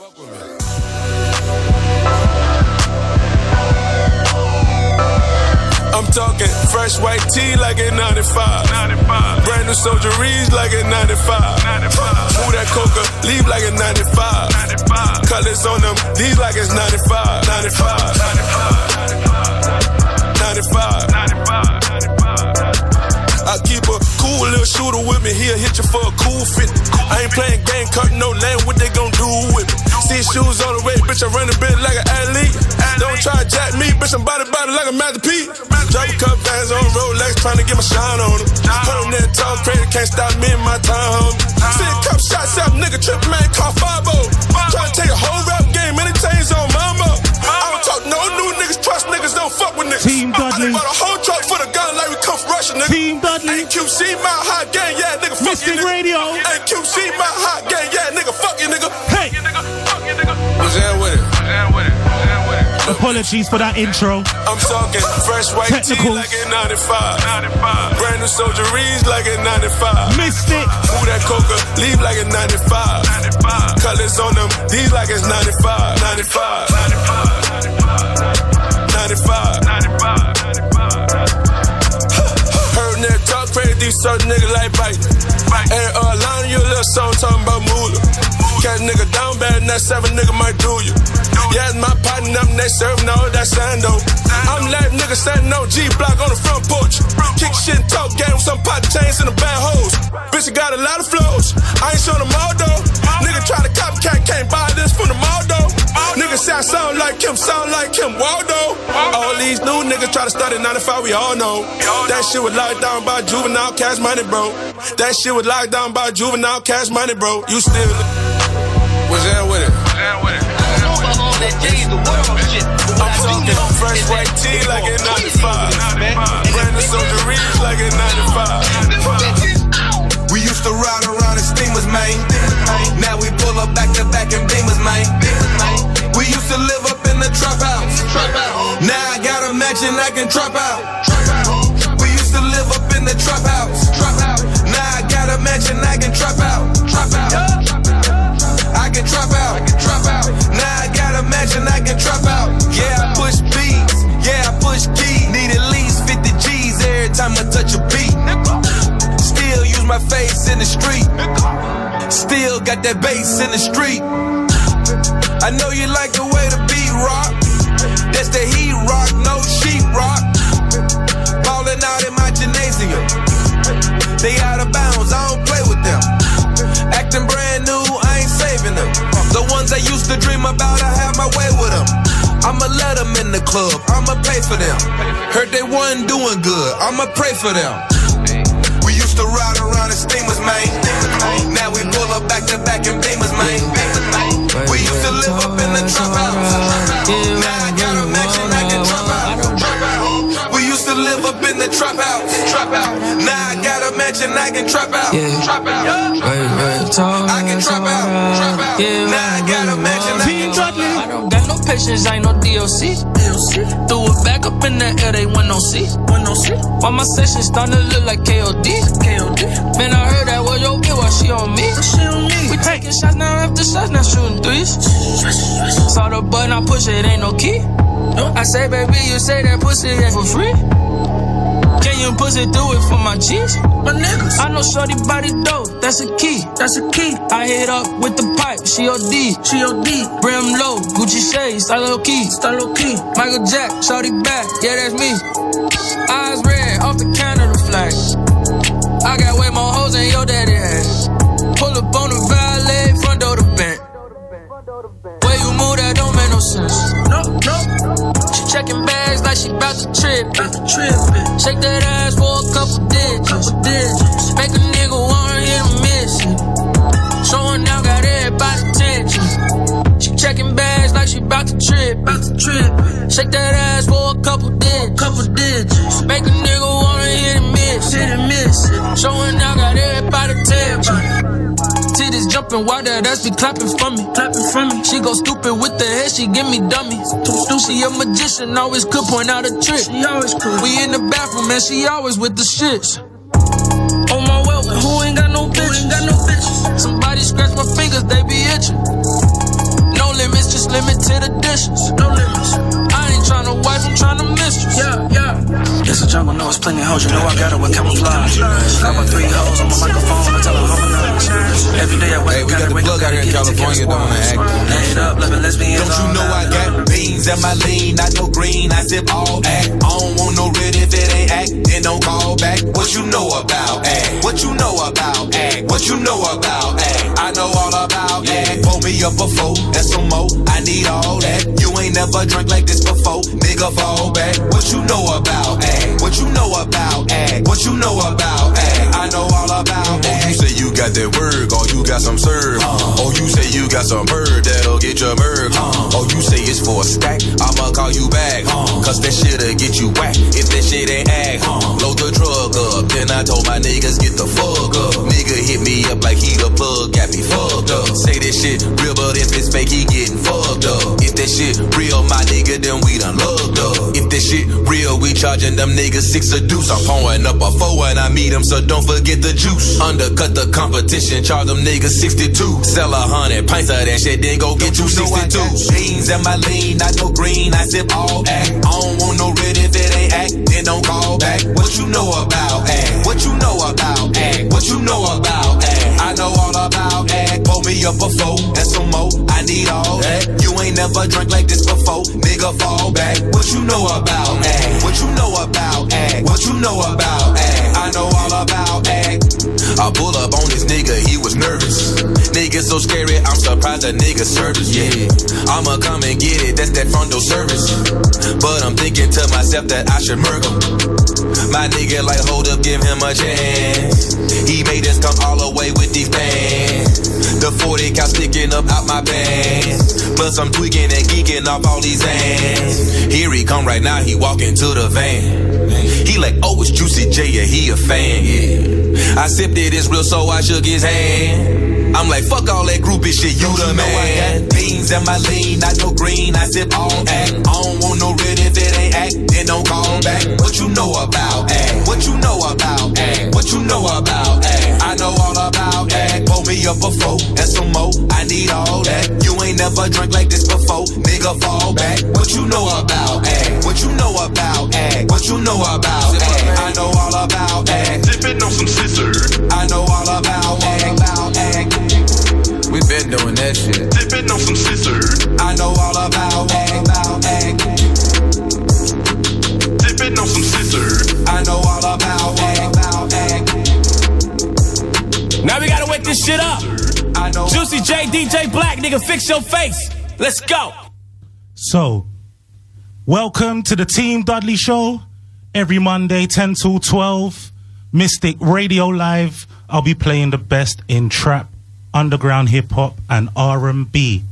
I'm talking fresh white tee like a 95. 95. Brand new soldieries like a 95. 95. Move that coca, leave like a 95. 95. Colors on them, these like it's 95. 95. 95. 95. 95. I a cool little shooter with me, he'll hit you for a cool 50. I ain't playing game, cutting no lane, what they gon' do with me? See shoes on the way, bitch, I run a bit like an athlete. Don't try to jack me, bitch, I'm body body like a Master P. Drop a cup vans on Rolex, trying to get my shine on them. Put on that talk crazy, can't stop me in my time, homie. See a couple shots up, nigga, trip man, call 5 Try to take a whole rap game, many chains on mama. I don't talk no new niggas, trust niggas, don't fuck with niggas. Team Dudley. I bought a whole truck for the gun like we come from Russia, nigga. Team Dudley. Ain't QC my hot gang, yeah, nigga, fuck Mystic you, nigga. Radio. QC my hot gang, yeah, nigga, fuck you, nigga. Hey. What's that with it? Apologies for that intro. I'm talking fresh white Technicals. like a 95. 95. Brand new soldieries like a 95. Mystic. Move that coca, leave like a 95. 95. Colors on them, these like it's '95. 95. 95. 95. 95. These certain niggas like biting. And uh, line you a little song talking about moolah. Catch nigga down bad, and that seven nigga might do you. Yeah, it's my partner, I'm they serving all that sando. I'm that nigga standing on G block on the front porch. Kick shit and talk game with some pot chains in the bad hoes. Bitch, I got a lot of flows. I ain't showing them all though. Nigga try to copycat, can't buy this from the mall though. Nigga say I sound like him, sound like him, Waldo. All these new niggas try to start at 95, we all know. That shit was locked down by juvenile cash money, bro. That shit was locked down by juvenile cash money, bro. You still. What's that with it? I'm talking fresh white tee like a 95. Brand new soldieries like a 95. We used to ride around in steamers, man. Now we pull up back to back in beamers, man. We used to live up in the trap house. Now I got a mansion I can trap out. We used to live up in the trap house. Now I got a mansion I can trap out. I got I can trap out. Yeah, I push beats. Yeah, I push keys. Need at least 50 G's every time I touch a beat. Still use my face in the street. Still got that bass in the street. I know you like the way the beat rock. That's the heat rock, no sheet rock. Ballin' out in my gymnasium. They out of bounds, I don't play with them. Acting brand The ones I used to dream about, I have my way with them. I'ma let them in the club, I'ma pay for them. Heard they wasn't doing good, I'ma pray for them. We used to ride around in steamers, man. Now we pull up back to back in beamers, man. We used to live up in the trap house. Now I got a mansion I can trap out. We used to live up in the trap house. Now I got a mansion I can trap out. Trap out. Wait, I can trap out. Trap out. Now I got a mansion I can trap out. I don't got no patience, ain't no DLC. Threw it back up in the air, they went no see. Why my session starting to look like KOD? Man, I heard that was your bitch, why she on me? We taking shots now after shots, now shooting threes. Saw the button, I push it, ain't no key. I say, baby, you say that pussy ain't for free. Can you pussy do it for my G's? My niggas. I know shorty body dope, that's a key. That's a key. I hit up with the pipe, she OD. She OD. Brim low, Gucci shades, style low key. Style key. Michael Jack, shorty back, yeah, that's me. Eyes red, off the Canada flag. I got way more hoes than your daddy has. Pull up on the valet, front door the bent. Way you move, that don't make no sense. She checking bags like she bout to trip. Bout to trip. Shake that ass for a couple digits. Make a nigga wanna hit and miss it. Showing now got everybody attention. She checking bags like she bout to trip. Bout to trip. Shake that ass for a couple digits. Couple digits. Make a nigga wanna hit and miss. Hit and miss. Showing now got everybody attention. Titties jumping while that ass be clapping for me. Clapping for me. She go stupid with the head, she give me dummy. Do she a magician, always could point out a trick. She always could. We in the bathroom and she always with the shits. On my well, who ain't got no bitches? Ain't got no bitches. Somebody scratch my fingers, they be itching. did additions. No limits. I ain't tryna wife, I'm tryna mistress. Yeah, yeah. It's a jungle, know it's plenty hoes. You know I got it with camouflage. Got my three hoes on my microphone, I tell her harmonize. Every day I wake up, gotta wake up, gotta get it together. Add up, loving lesbians. Don't you know I got beans in my lean? Not no green, I sip all act. I don't want no red if it ain't act. Then don't call back. What you know about act? What you know about act? What you know about act? I know all about act. Pull me up a four and some more. I need all that. You ain't never drank like this before. Nigga, fall back. What you know about act? What you know about act? What you know about act? I know all about act. Oh, you say you got that word, or you got some serve. Uh, oh, you say you got some bird that'll get your merg. Uh, oh, you say it's for a stack. I'ma call you back. Uh, Cause that shit'll get you whack if that shit ain't act. Uh, load the drug up. Then I told my niggas get the fuck up. Nigga hit me up like he the plug, got me fucked up. Say this shit real, but if it's fake, he getting fucked up. That shit real, my nigga, then we done loved up. If that shit real, we charging them niggas six a deuce. I'm pouring up a four and I meet them, so don't forget the juice. Undercut the competition, charge them niggas 62. Sell a hundred pints of that shit, then go get you 62. Beans in my lean, not no green, I sip all act. I don't want no red if it ain't act, then don't call back. What you know about act? What you know about act? What you know about? I know all about act. Pull me up a four and some more. I need all that. You ain't never drank like this before. Nigga, fall back. What you know about act? What you know about act? What you know about act? I know all about act. I pull up on this nigga, he was nervous. Nigga so scary, I'm surprised a nigga service. Yeah, I'ma come and get it, that's that front door service. But I'm thinking to myself that I should him. My nigga like, hold up, give him a chance. He made us come all the way with these pants. The 40 count sticking up out my pants. Plus I'm tweaking and geeking off all these hands. Here he come right now, he walking to the van. He like, oh, it's Juicy J, yeah, he a fan, yeah. I sipped it, it's real, so I shook his hand. I'm like, fuck all that groupie shit, you the man. know I got beans in my lean, not no green, I sip all act. I don't want no red if it ain't act, then don't call back. What you know about act? What you know about act? What you know about act? I know all about act. Pull me up a four and some more. I need all that. You ain't never drank like this before. Nigga, fall back. What you know about act? What you know about act? What you know about act? I know all about act. Sipping on some scissor. I know all about act. About act. We been doing that shit. Sipping on some scissor. I know all about act. About. Sipping on some scissor. I know all about Now we gotta wake this shit up. I know. Juicy J, DJ Black, nigga, fix your face. Let's go. So, welcome to the Team Dudley Show. Every Monday, 10 to 12, Mystic Radio Live. I'll be playing the best in trap, underground hip hop, and R&B.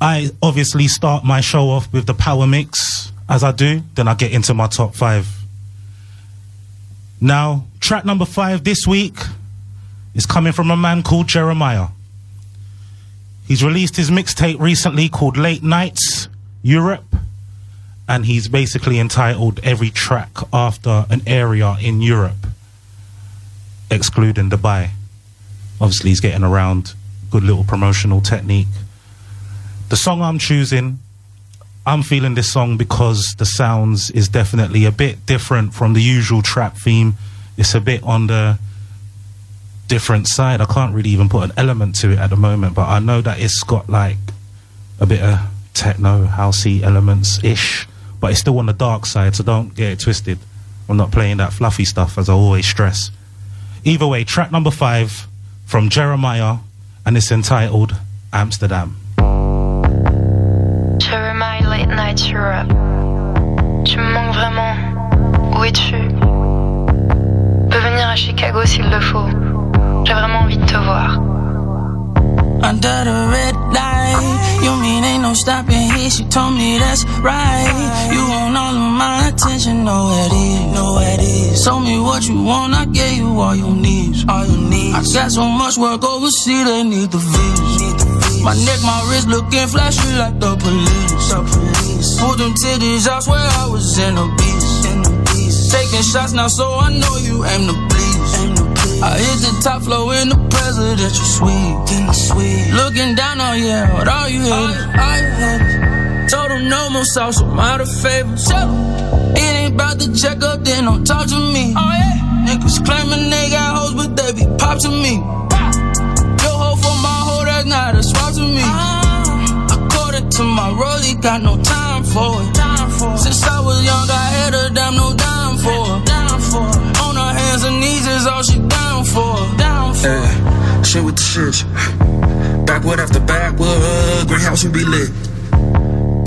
I obviously start my show off with the power mix, as I do. Then I get into my top five. Now, track number five this week is coming from a man called Jeremih. He's released his mixtape recently called Late Nights Europe, and he's basically entitled every track after an area in Europe, excluding Dubai. Obviously, he's getting around. Good little promotional technique. The song I'm choosing, I'm feeling this song because the sounds is definitely a bit different from the usual trap theme. It's a bit on the different side. I can't really even put an element to it at the moment, but I know that it's got like a bit of techno, housey elements ish, but it's still on the dark side, so don't get it twisted. I'm not playing that fluffy stuff as I always stress. Either way, track number five from Jeremih, and it's entitled Amsterdam. Jeremih Late Night Europe. Tu me manques vraiment. Où es-tu Chicago s'il le faut. J'ai vraiment envie de te voir. Under the red light, you mean ain't no stopping here? She told me that's right. You want all of my attention, know it is, know it is. Told me what you want, I gave you all your needs, all your needs. I got so much work overseas, they need the visa. My neck, my wrist looking flashy like the police. The police. Pulled them titties, I swear I was in a. In beast. Taking shots now, so I know you aim to please. Aim to please. I hit the top floor in the presidential suite. In the suite. Looking down on you, what are you haters? All you haters. Told them no more sauce, I'm out of favor. It ain't about the check up, then don't talk to me. Oh, yeah. Niggas claiming they got hoes, but they be pop to me. Your hoe for my hoe, that's not a swap to me. Uh-huh. According to my rollie, got no time for it. Since I was young, I had a damn no dime for it. On her hands and knees is all she down for. Down for. Yeah, shit with the shit. Backwood after backwood, greenhouse would be lit.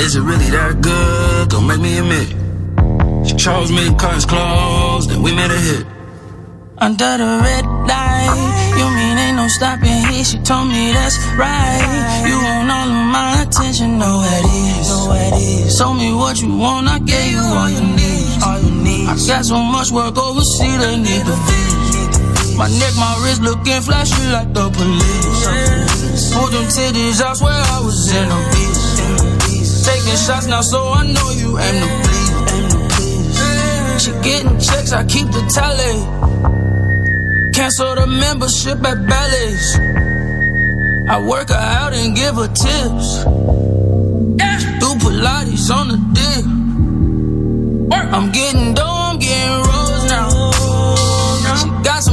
Is it really that good? Don't make me admit. She chose me to cut his clothes, then we made a hit. Under the red light, you mean ain't no stopping here? She told me that's right. You want all of my attention, know it is. Know it is. Told me what you want, I gave you all you need. All you need. I got so much work overseas, they need the fees. My neck, my wrist looking flashy like the police. Pulled them titties, I swear I was in a beast. Taking shots now, so I know you aim to bleed. She getting checks, I keep the tally. Cancel the membership at Bally's. I work her out and give her tips. Do Pilates on the dick. I'm getting dough, I'm getting rolls now. She got some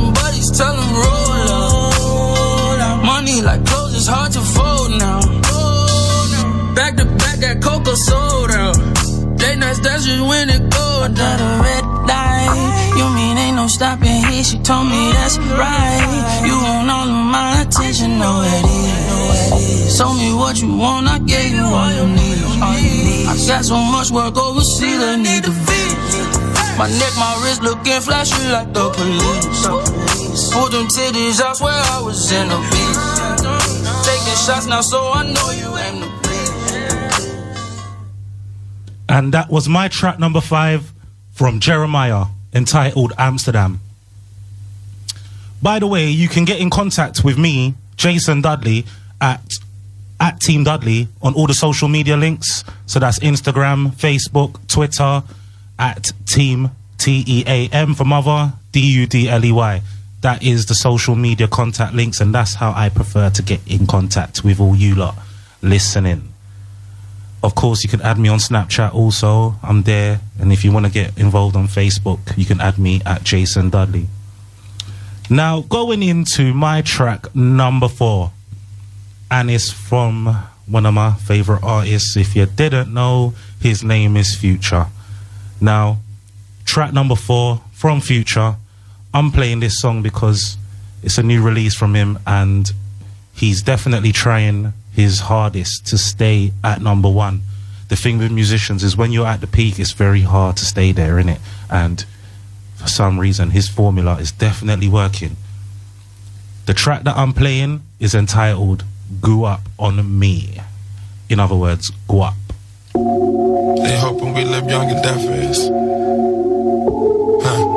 Like clothes, it's hard to fold now. Back to back, that Coca sold out. Late nights, that's just when it goes. The red light, you mean ain't no stopping here? She told me that's right. You want all of my attention, know it is. Told me what you want, I gave you all you need. I got so much work overseas, I need the vision. My neck, my wrist looking flashy like the police. Pulled them titties, I swear I was in a beast. Shots now, so I know you And that was my track number five from Jeremih entitled Amsterdam. By the way, you can get in contact with me, Jason Dudley, at at Team Dudley on all the social media links. So that's Instagram, Facebook, Twitter, at Team T E A M for mother, D U D L E Y. That is the social media contact links, and that's how I prefer to get in contact with all you lot listening. Of course, you can add me on Snapchat also. I'm there. And if you want to get involved on Facebook, you can add me at Jason Dudley. Now, going into my track number four, and it's from one of my favorite artists. If you didn't know, his name is Future. Now, track number four from Future, I'm playing this song because it's a new release from him and he's definitely trying his hardest to stay at number one. The thing with musicians is when you're at the peak, it's very hard to stay there, innit? And for some reason, his formula is definitely working. The track that I'm playing is entitled Go Up on Me. In other words, Go Up. They hoping we live young and die fast. Team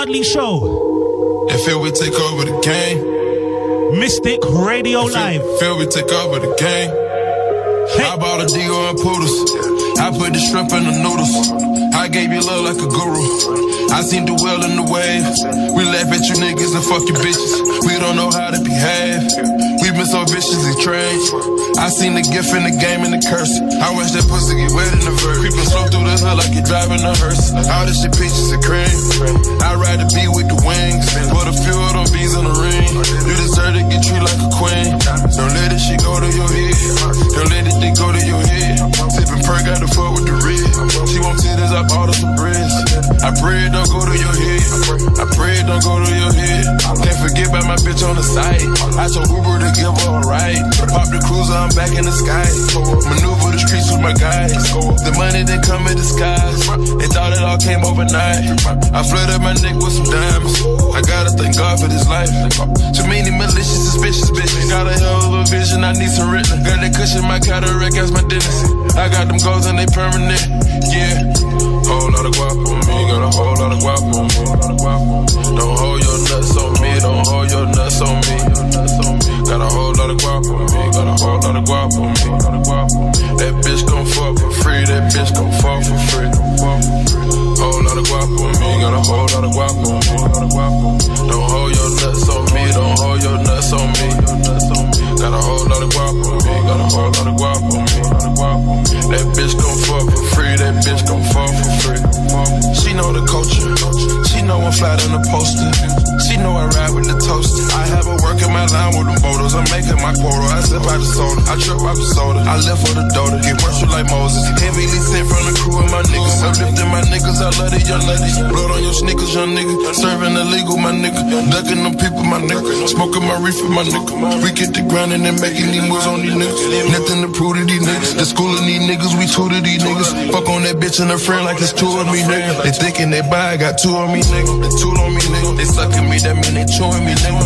Dudley Show, They feel we take over the game. Mystic Radio Live. Feel, feel we take over the game. I bought a Dior and poodles. I put the shrimp in the noodles. I gave you love like a guru. I seen the well in the wave. We laugh at you niggas and fuck you bitches. We don't know how to behave. We been so viciously trained. I seen the gift in the game and the curse. I watch that pussy get wet in the verse. Creeping slow through the hood like you're driving a hearse. All this shit peaches and cream. I ride the beat with the wings. Put a few of them bees in the ring. You deserve to get treated like a queen. Don't let this shit go to your head. Don't let it go to your head. Sipping perk, got the fuck with the red. She want titties, I bought her some breads. I pray it don't go to your head. I pray it don't go to your head. Can't forget about my bitch on the side. I told Uber to give her a ride. Pop the cruiser, I'm back in the sky. Maneuver the streets with my guys. The money didn't come in disguise. They thought it all came overnight. I flooded my neck with some diamonds. I gotta thank God for this life. Too many malicious, suspicious bitches. Got a hell of a vision, I need some written. Got that cushion, my cataract, that's my dentist. I got them goals and they permanent. Yeah. Whole lot of guap on me, got a whole lot of guap on me. Don't hold your nuts on me, don't hold your nuts on me. Got a whole lot of guap on me, got a whole lot of guap on me. That bitch gon' fuck for free, that bitch gon' fuck for free. Whole lot of guap on me, got a whole lot of guap on me. Don't hold your nuts on me, don't hold your nuts on me. Got a whole lot of guap on me, got a whole lot of guap on me. That bitch gon' fuck for free, that bitch gon' fuck for free. She know the culture. She know I'm flat on the poster. She know I ride with the toaster. I have her working my line with them photos. I'm making my quota. I sip out the soda. I trip out the soda. I live for the doda. Get worship like Moses. Heavily sent from the crew and my niggas. I'm lifting my niggas. I love the young ladies. Blood on your sneakers, young nigga. Serving illegal, my nigga. Ducking them people, my nigga. Smoking my reefer, my nigga. We get the grinding and making these moves on these niggas. Nothing to prove to these niggas. The school of these niggas, we tutor these niggas. Fuck on that bitch and her friend like it's two of me nigga. They thinking they buy, I got two on me, nigga. The two on me, nigga. They sucking me, that mean they chewing me, nigga.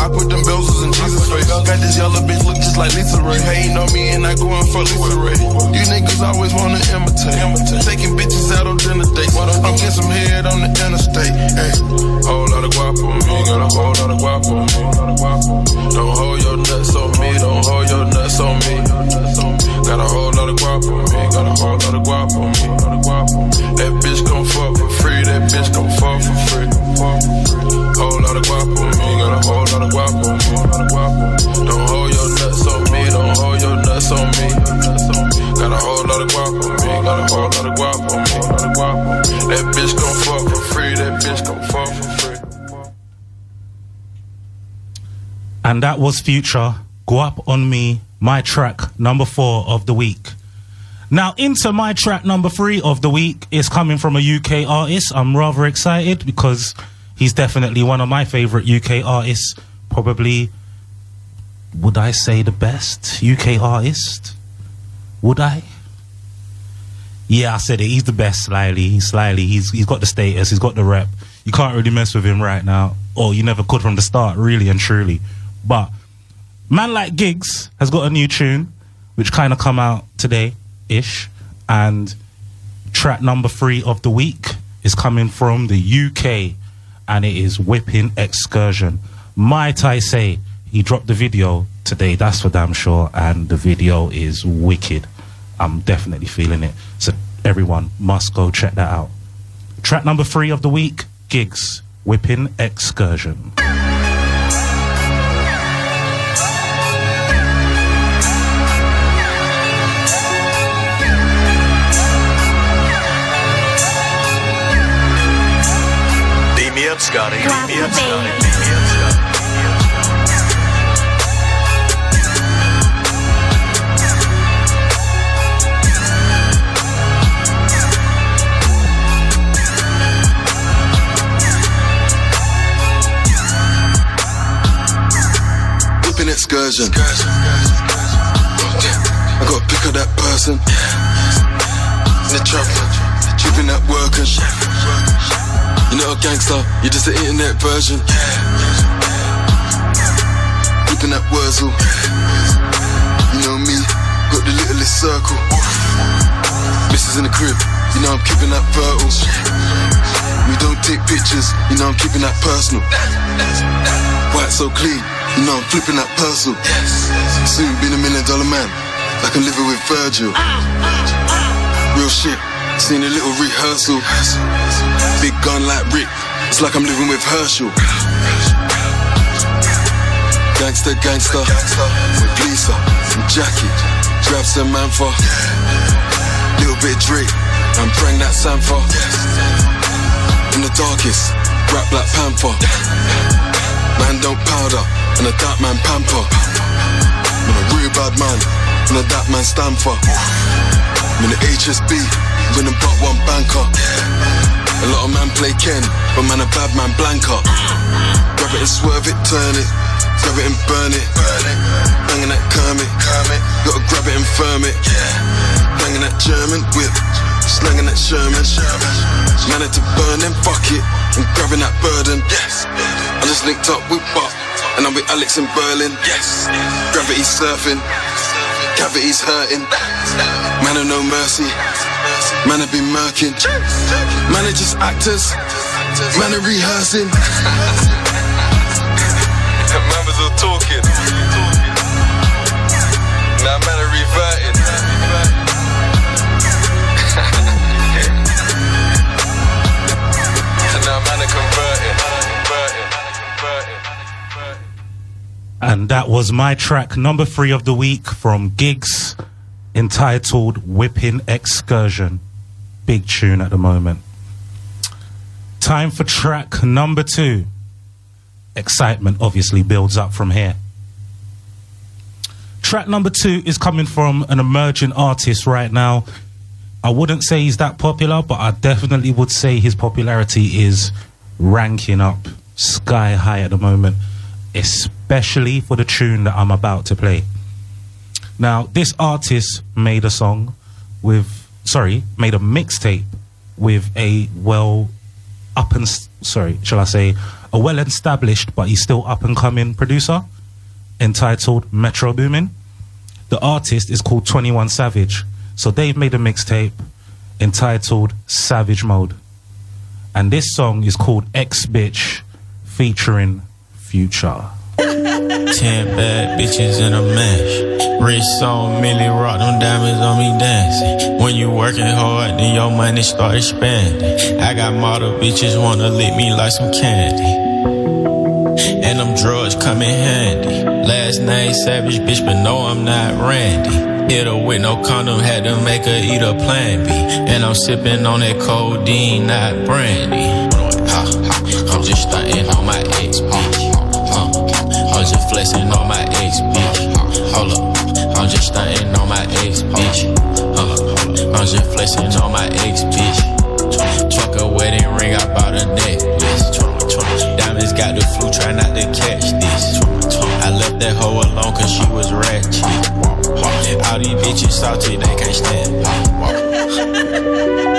I put them bells in Jesus' face. Got this yellow bitch look just like Lisa Ray. Hating on me and I go for Lisa Ray. You niggas always wanna imitate. imitate. Taking bitches out on dinner dates. I'm getting some head on the interstate. Hey, whole lot of guap on me. Got a whole lot of guap on me. Don't hold your nuts on me. Don't hold your nuts on me. Got a whole lot of guap on me. Got a whole lot of guap on me. That bitch gon' fuck for free. That bitch gon' fuck for free. Whole lot of guap on me. Got a whole lot of guap on me. Don't hold your nuts on me. Don't hold your nuts on me. Got a whole lot of guap on me. Got a whole lot of guap on me. That bitch gon' fuck for free. That bitch gon' fuck for free. And that was Future. Guap on me. My track number four of the week. Now into my track number three of the week is coming from a UK artist. I'm rather excited because he's definitely one of my favorite UK artists. Probably, would I say the best UK artist? Would I? Yeah, I said it. He's the best, slyly. He's slyly. He's he's got the status. He's got the rep. You can't really mess with him right now, or you never could from the start, really and truly. But man like Giggs has got a new tune, which kind of come out today ish, and track number three of the week is coming from the UK, and it is Whipping Excursion. Might I say he dropped the video today? That's for damn sure, and the video is wicked. I'm definitely feeling it. So everyone must go check that out. Track number three of the week, Giggs, Whipping Excursion. Scotty. Beat me up, Scotty. Beat me up, Scotty. Excursion. I gotta pick up that person. In the trap, tripping that worker. You know a gangster, you're just an internet version. Whipping that Wurzel. You know me, got the littlest circle. Missus in the crib, you know I'm keeping that fertile. We don't take pictures, you know I'm keeping that personal. White so clean, you know I'm flipping that parcel. Soon been a million dollar man, like I'm living with Virgil. Real shit, seen a little rehearsal. Big gun like Rick, it's like I'm living with Herschel. Gangster, gangster, with Lisa and Jackie. Grab some man for little bit Drake and bring that Sanfa. In the darkest, rap Black Panther. Man don't powder, and a dark man pamper. I'm a real bad man, and a dark man stand. I'm in the HSB, when I brought one banker. A lot of man play Ken, but man a bad man blanker. Grab it and swerve it, turn it. Grab it and burn it. Banging that Kermit. Gotta grab it and firm it. Banging that German whip. Slanging that Sherman. Man to burn them, fuck it. And grabbing that burden. I just linked up with Buck. And I'm with Alex in Berlin. Gravity surfing. Cavities hurting. Man of no mercy. Man have been murking. Man are just actors. Man are rehearsing. Was all talking. Now man are reverting. And that was my track number three of the week from Giggs entitled Whipping Excursion. Big tune at the moment. Time for track number two. Excitement obviously builds up from here. track number two is coming from an emerging artist right now. I wouldn't say he's that popular, but I definitely would say his popularity is ranking up sky high at the moment, especially for the tune that I'm about to play. Now, this artist made a song with, sorry, made a mixtape with a well up and, sorry, shall I say, a well established, but he's still up and coming producer entitled Metro Boomin. The artist is called 21 Savage. So they've made a mixtape entitled Savage Mode. And this song is called X Bitch featuring Future. Ten bad bitches in a mash. Rich on Millie Rock, them diamonds on me dancing. When you working hard, then your money start expanding. I got model bitches wanna lick me like some candy. And them drugs come in handy. Last night, Savage, bitch, but no, I'm not Randy. Hit her with no condom, had to make her eat a plan B. And I'm sipping on that codeine, not brandy. I'm just stunting on my ex, I'm just flexing on my ex, bitch. Hold up, I'm just stunting on my ex, bitch. Uh, I'm just flexing on my ex, bitch. Truck a wedding ring, I bought a necklace. Diamonds got the flu, try not to catch this. I left that hoe alone cause she was ratchet. All these bitches salty, they can't stand.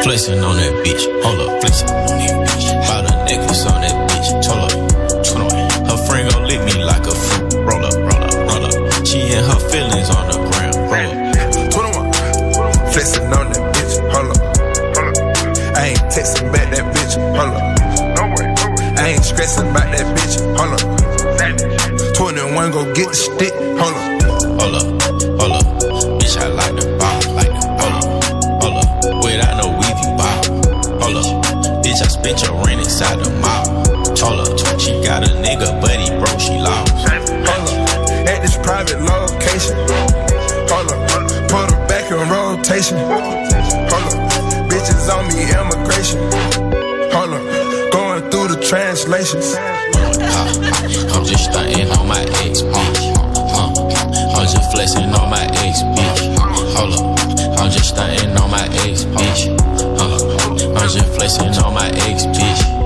Flexing on that bitch, hold up, flexing on that bitch. Bought a necklace on that bitch, hold up. Her friend gon' lick me like a bitch. Hold up. No way. I ain't stressing about that bitch. Hold up. 21 go get the stick. Hold up. Hold up, hold up. Bitch, I like the ball, like the hold up, hold up. Without no weave, you ball. Hold up. Bitch, I spent your rent inside the mall. Hold up. She got a nigga, but he broke, she lost. Hold up. At this private location. Hold up. Put her back in rotation. Hold up. Bitches on me, immigration. Hold up. Going through the translations. I'm just stunting on my ex, bitch. Uh, I'm just flexing on my ex, bitch. Hold up. I'm just stunting on my ex, bitch. Uh, I'm just flexing on my ex, bitch.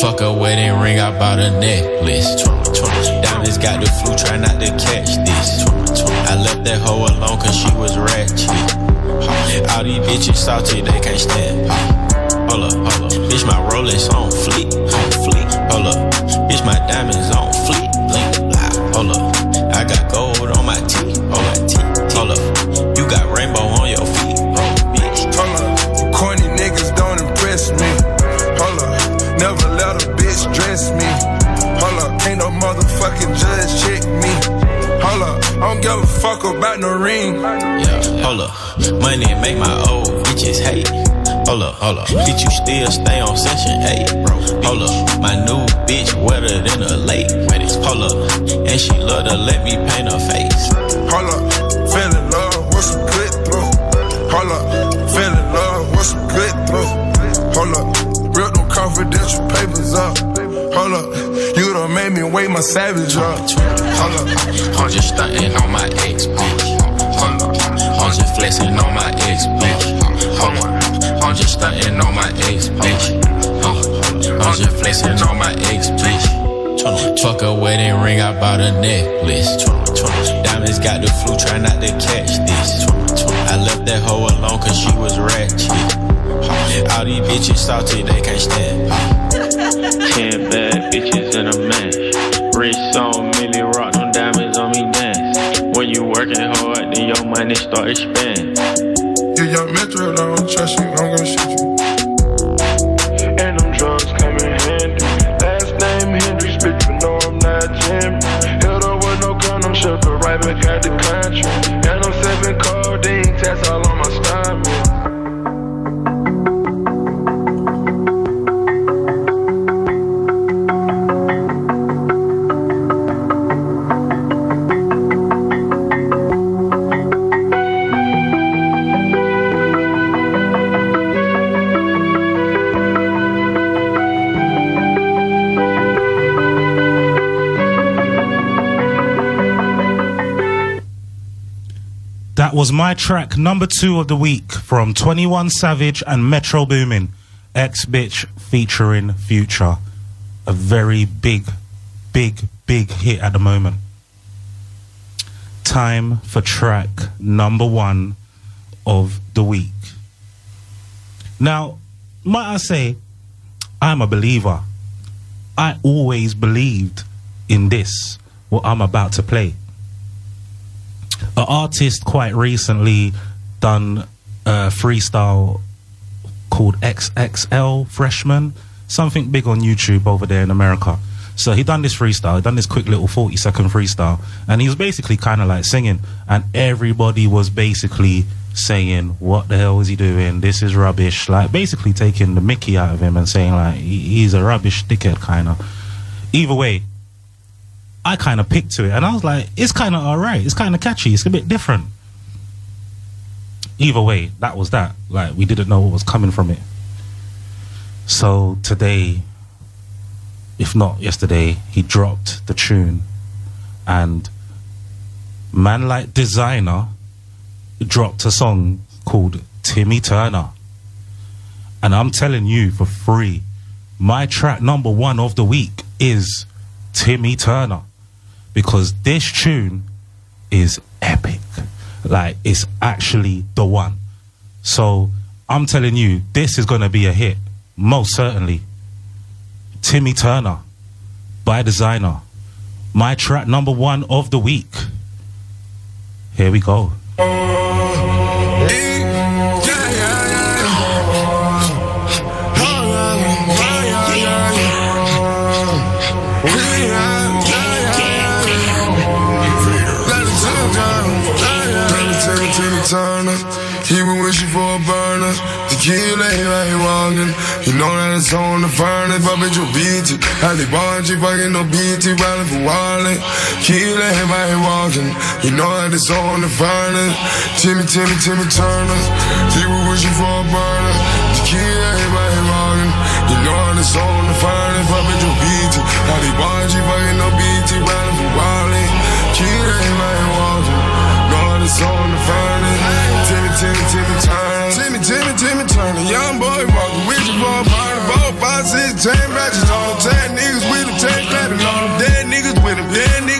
Truck a wedding ring, I bought a necklace. Diamonds got the flu, try not to catch this. I left that hoe alone cause she was ratchet. All these bitches salty, they can't stand. Hold up, hold up. Bitch, my Rolex on fleek, on fleek. Hold up. Bitch, my diamonds on fleek. Hold up. I got gold on my teeth, on my teeth. Hold up. You got rainbow on your feet. Hold up. Corny niggas don't impress me. Hold up. Never let a bitch dress me. Hold up. Ain't no motherfucking judge check me. Hold up. I don't give a fuck about no ring. Yeah, hold up. Money make my old bitches hate. Hold up, hold up. Bitch, you still stay on session 8, bro. Hold up. My new bitch wetter than a lake. Hold up. And she love to let me paint her face. Hold up. Fell in love with some good throw. Hold up. Fell in love with some good throw. Hold up. Real them confidential papers up. Hold up. You done made me weigh my savage up. Hold up. I'm just stunting on my ex, bitch. Hold up. I'm just flexing on my ex, bitch. Hold on. I'm just stunting on my ex, bitch. Uh, I'm just flexing on my ex, bitch. Fuck a wedding ring, I bought a necklace. Diamonds got the flu, try not to catch this. I left that hoe alone cause she was ratchet. All these bitches salty, they can't stand. Ten bad bitches in a mash. Rich on Millie Rock, them diamonds on me dance. When you working hard, then your money start expanding. You young metro, don't trust you, I'm gonna shoot you. And them drugs come in handy. Last name Hendrix, bitch, but no, I'm not Jim. Held up with no condom, shipped her right back out the country. And I'm seven codeine tests all on my stomach. Was my track number two of the week from 21 Savage and Metro Boomin. X Bitch featuring Future. A very big, big, big hit at the moment. Time for track number one of the week. Now, might I say, I'm a believer. I always believed in this, what I'm about to play. An artist quite recently done a freestyle called XXL Freshman, something big on YouTube over there in America. So he done this freestyle, he done this quick little 40 second freestyle, and he was basically kind of like singing, and everybody was basically saying, What the hell is he doing? This is rubbish. Like basically taking the mickey out of him and saying, like, he's a rubbish dickhead, kind of. Either way, I kind of picked to it, and I was like, It's kind of alright, it's kind of catchy, it's a bit different. Either way, that was that. Like, we didn't know what was coming from it. So today, if not yesterday, he dropped the tune, and man like Desiigner dropped a song called Timmy Turner. And I'm telling you for free, my track number one of the week is Timmy Turner. Because this tune is epic. Like, it's actually the one. So, I'm telling you, this is to be a hit. Most certainly. Timmy Turner by Desiigner. My track number one of the week. Here we go. Been for a burner. Tequila, he like he walking. You know that it's on the furnace. But bitch, you beat it. Bought you fucking no BT, riding for wallet. He like he walking. You know that it's on the furnace. Timmy, Timmy, Timmy Turner. He been wishing for a burner. Tequila, he like he walking. You know that it's on the furnace. But bitch, you beat it. Bought you fucking no BT, riding for wallet. Killer, he like Jimmy Timmy Turner. Timmy, Timmy, Timmy Turner. Young boy walking with you for a. Four, five, six, ten matches on. Ten niggas with him, ten clapping on him. Dead niggas with him. Dead niggas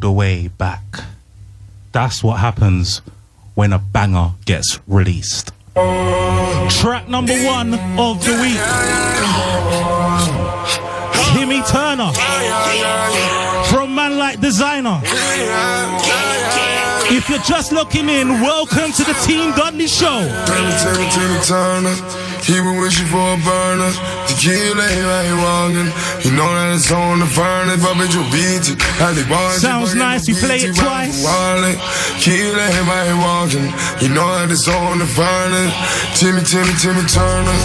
the way back. That's what happens when a banger gets released. Track number one of the week Timmy Turner from Man Like Desiigner. If you're just looking in, welcome to the Team Dudley Show. Timmy, Timmy, Timmy Turner. He been wishing for a burner. He like he walking. You know that it's on the furnace. But bitch, you beat it. How they you Sounds nice, no play it twice. for wallet. Killer, he like he walking. You know that it's on the furnace. Timmy, Timmy, Timmy Turner.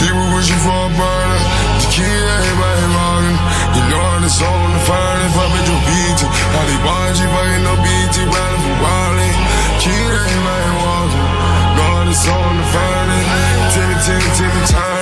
He been wishing for a burner. He like he walking. You know that it's on the furnace. But bitch, you beat it. How they bought you fucking no it's on the furnace. Timmy, Timmy, Timmy Turner. Timmy,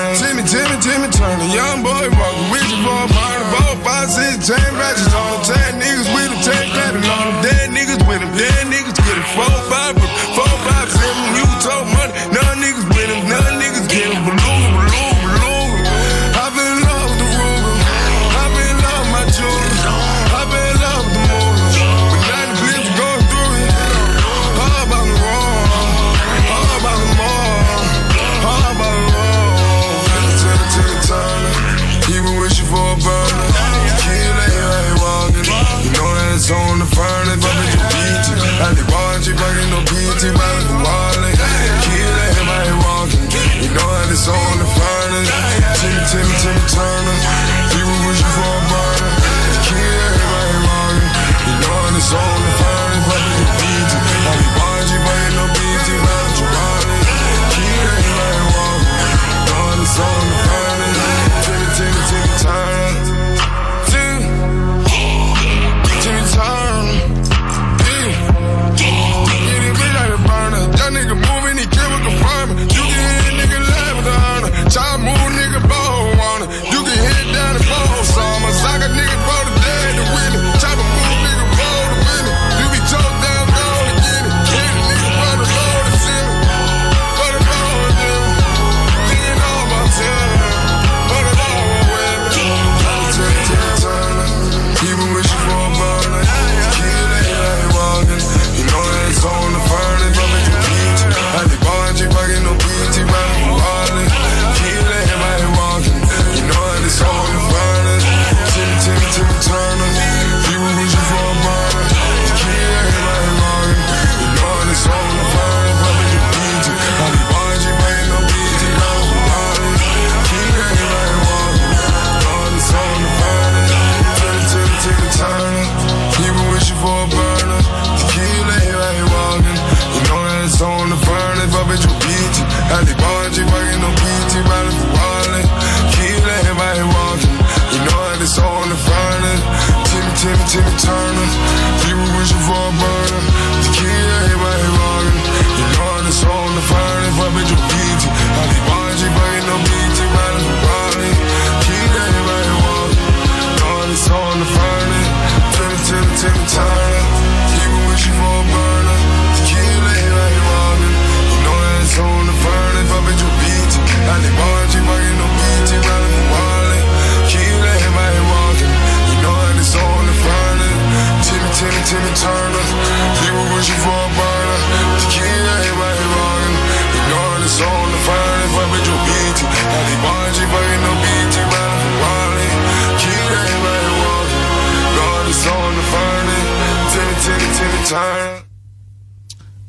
Timmy,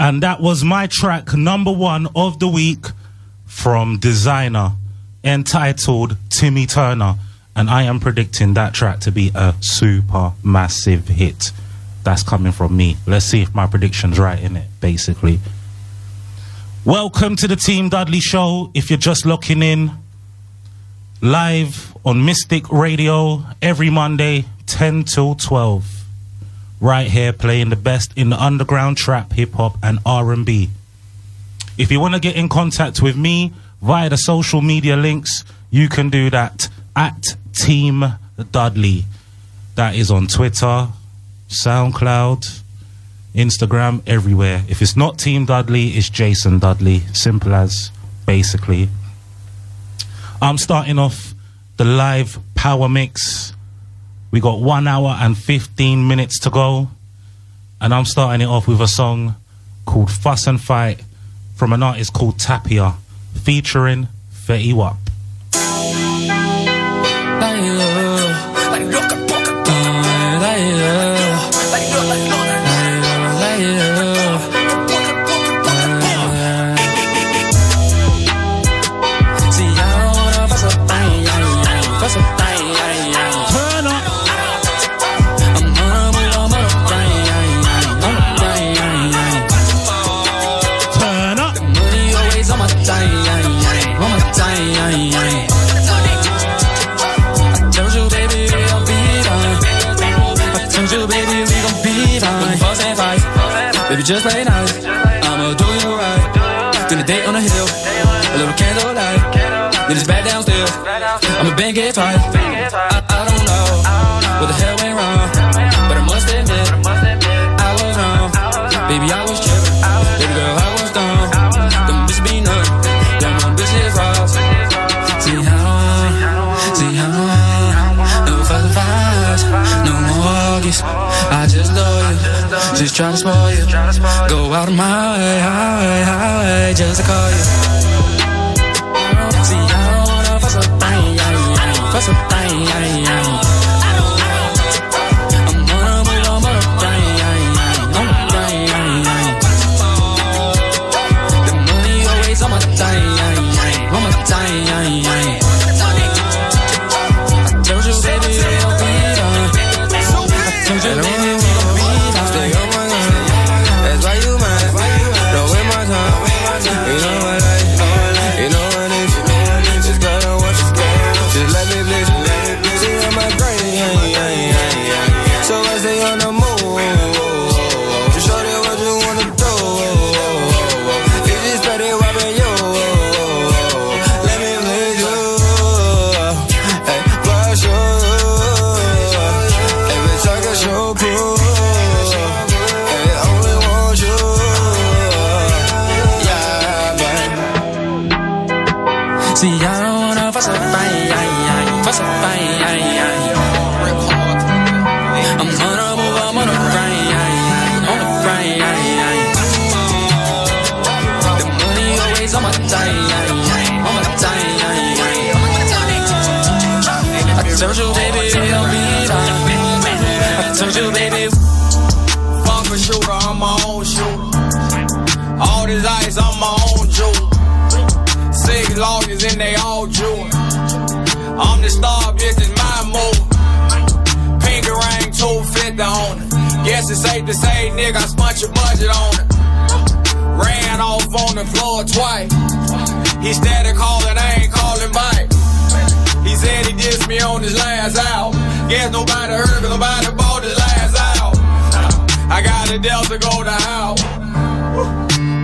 And that was my track number one of the week from Desiigner entitled Timmy Turner. And I am predicting that track to be a super massive hit. That's coming from me. Let's see if my prediction's right in it, basically. Welcome to the Team Dudley Show. If you're just looking in, live on Mystic Radio every Monday, 10 till 12 right here playing the best in the underground trap, hip hop, and R&B. If you want to get in contact with me via the social media links, you can do that at Team Dudley. That is on Twitter, SoundCloud, Instagram, everywhere. If it's not Team Dudley, it's Jason Dudley. Simple as, basically. I'm starting off the live power mix. We got one hour and 15 minutes to go. And I'm starting it off with a song called Fuss and Fight from an artist called Tapia, featuring Fetty Wap. I'ma bang it twice. I, I don't know what the hell went wrong, but I must admit I was wrong. Baby, I was tripping. Baby girl, I was dumb. Them bitches be nuts. Yeah, bitches raw. See how, see how, no further fights, no more argues. I just know you, just trying to spoil you. Go out of my way, highway, highway, just to call you. And they all jewel. I'm the star, bitch, it's my move. Pinky ring, 250 on it. Guess it's safe to say, nigga, I spent your budget on it. Ran off on the floor twice. He steady calling, I ain't calling back. He said he dissed me on his last album. Guess nobody heard, cause nobody bought his last out of Delta, go to how.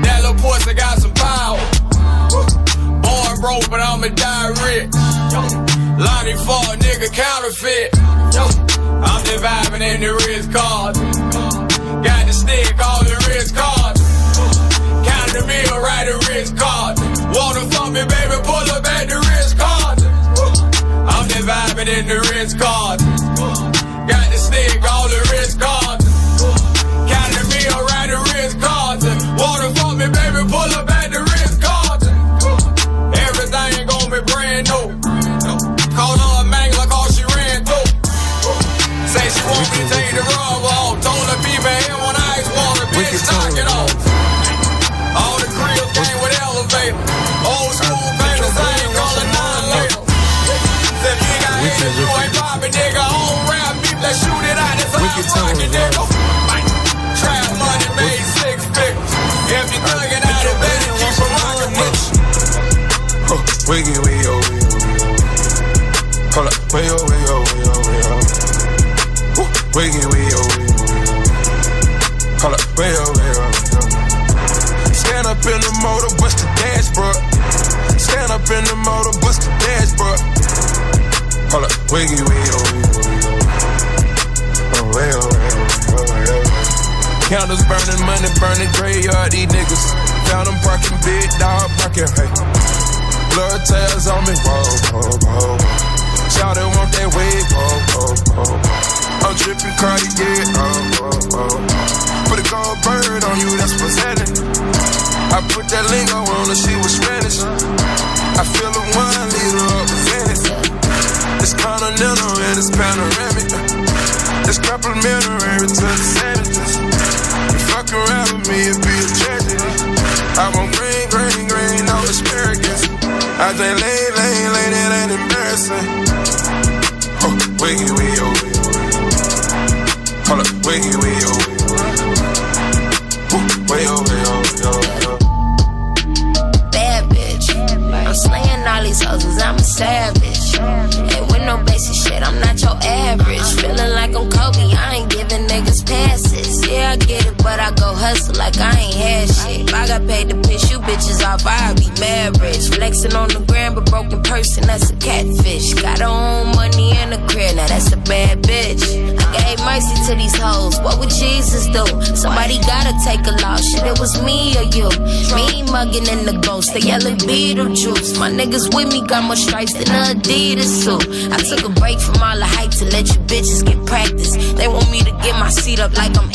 That little pussy got some power. Broke, but I'ma die rich. Lonnie for a nigga counterfeit. I'm just vibing in the wrist card. Got the stick, all the wrist card. Count the meal, write the wrist card. Wanna fuck me, baby, pull up at the wrist card. I'm just vibing in the wrist card. Got the stick, all the wrist cards. Count the meal, write the wrist cards. Wanna fuck me, baby, pull up at Wiggy, wiggy, oh, wiggy, wiggy. Hold up, way oh, way oh, way oh, way oh. Woo. Wiggy, wiggy, oh, wiggy, wiggy. Hold up, way oh, way oh, way oh. Stand up in the motor, bust the dashboard. Stand up in the motor, bust the dashboard. Hold up, wiggy, oh, wiggy, wiggy. Oh, way oh, way oh, way oh, way oh. Candles burning, money burning, graveyard, these niggas. Found them parking, big dog parking, hey. Blood tails on me, whoa, whoa, whoa. Shout it, want that wave, whoa, whoa, whoa. I'm dripping Cartier, oh, oh, oh. Put a gold bird on you, that's presenting. I put that lingo on her, she was Spanish. I feel a one liter of Venice. It's continental and it's panoramic. It's complimentary to the sandwiches. You fuck around with me, it'd be a tragedy. I want green, I say lay, lay, lay, that ain't embarrassing. Oh, wiggy, wiggy, oh. Hold up, wiggy, wiggy, oh, way, oh, way, way, oh. bad bitch. I'm slaying all these cause I'm a savage. Ain't with no basic shit, I'm not your average. Feeling like I'm Kobe, I ain't giving niggas passes. Yeah, I get it, but I go hustle like I ain't had shit. If I got paid to piss you bitches off, I'd be mad rich. Flexing on the gram, but broken person, that's a catfish. Got her own money in the crib, now that's a bad bitch. I gave mercy to these hoes, what would Jesus do? Somebody gotta take a loss, shit, it was me or you. Me mugging in the ghost, the yellow Beetlejuice. My niggas with me got more stripes than a Adidas suit. I took a break from all the hype to let you bitches get practice. They want me to get my seat up like I'm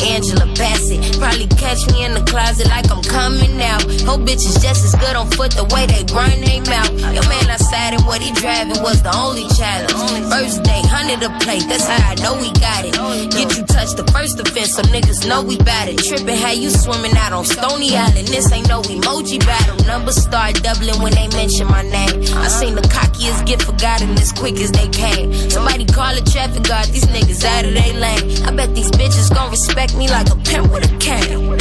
Probably catch me in the closet like I'm coming out. Whole bitches just as good on foot the way they run they mouth. Your man outside and what he driving was the only challenge. First day, hundred a plate, that's how I know we got it. Get you touched the first offense, so niggas know we bout it. Trippin' how you swimming out on Stony Island. This ain't no emoji battle. Numbers start doubling when they mention my name. I seen the cockiest get forgotten as quick as they came. Somebody call a traffic guard, these niggas out of their lane. I bet these bitches gon' respect me like a pimp with a cane.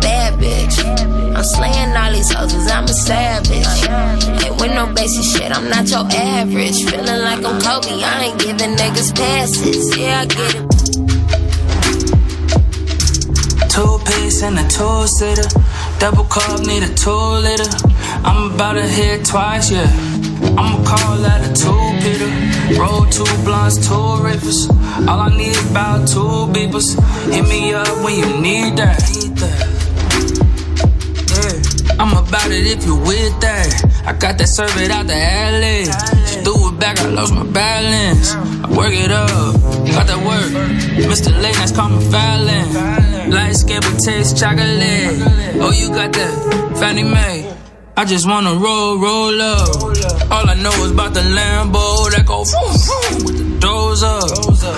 Bad bitch. I'm slaying all these hoes cause I'm a savage. Ain't with no basic shit, I'm not your average. Feeling like I'm Kobe, I ain't giving niggas passes. Yeah, I get it. Two piece and a two sitter. Double cup, need a two liter. I'm about to hit twice, yeah. I'ma call that a two Peter. Roll two blunts, two rippers. All I need is about two beepers. Hit me up when you need that. I'm about it if you with that. I got that serve it out the alley. She threw it back, I lost my balance. I work it up, got that work. Mr. Late Nights call me Fallon. Light skin but taste chocolate. Oh, you got that Fannie Mae. I just wanna roll, roll up. All I know is about the Lambo that go vroom, vroom with the doors up.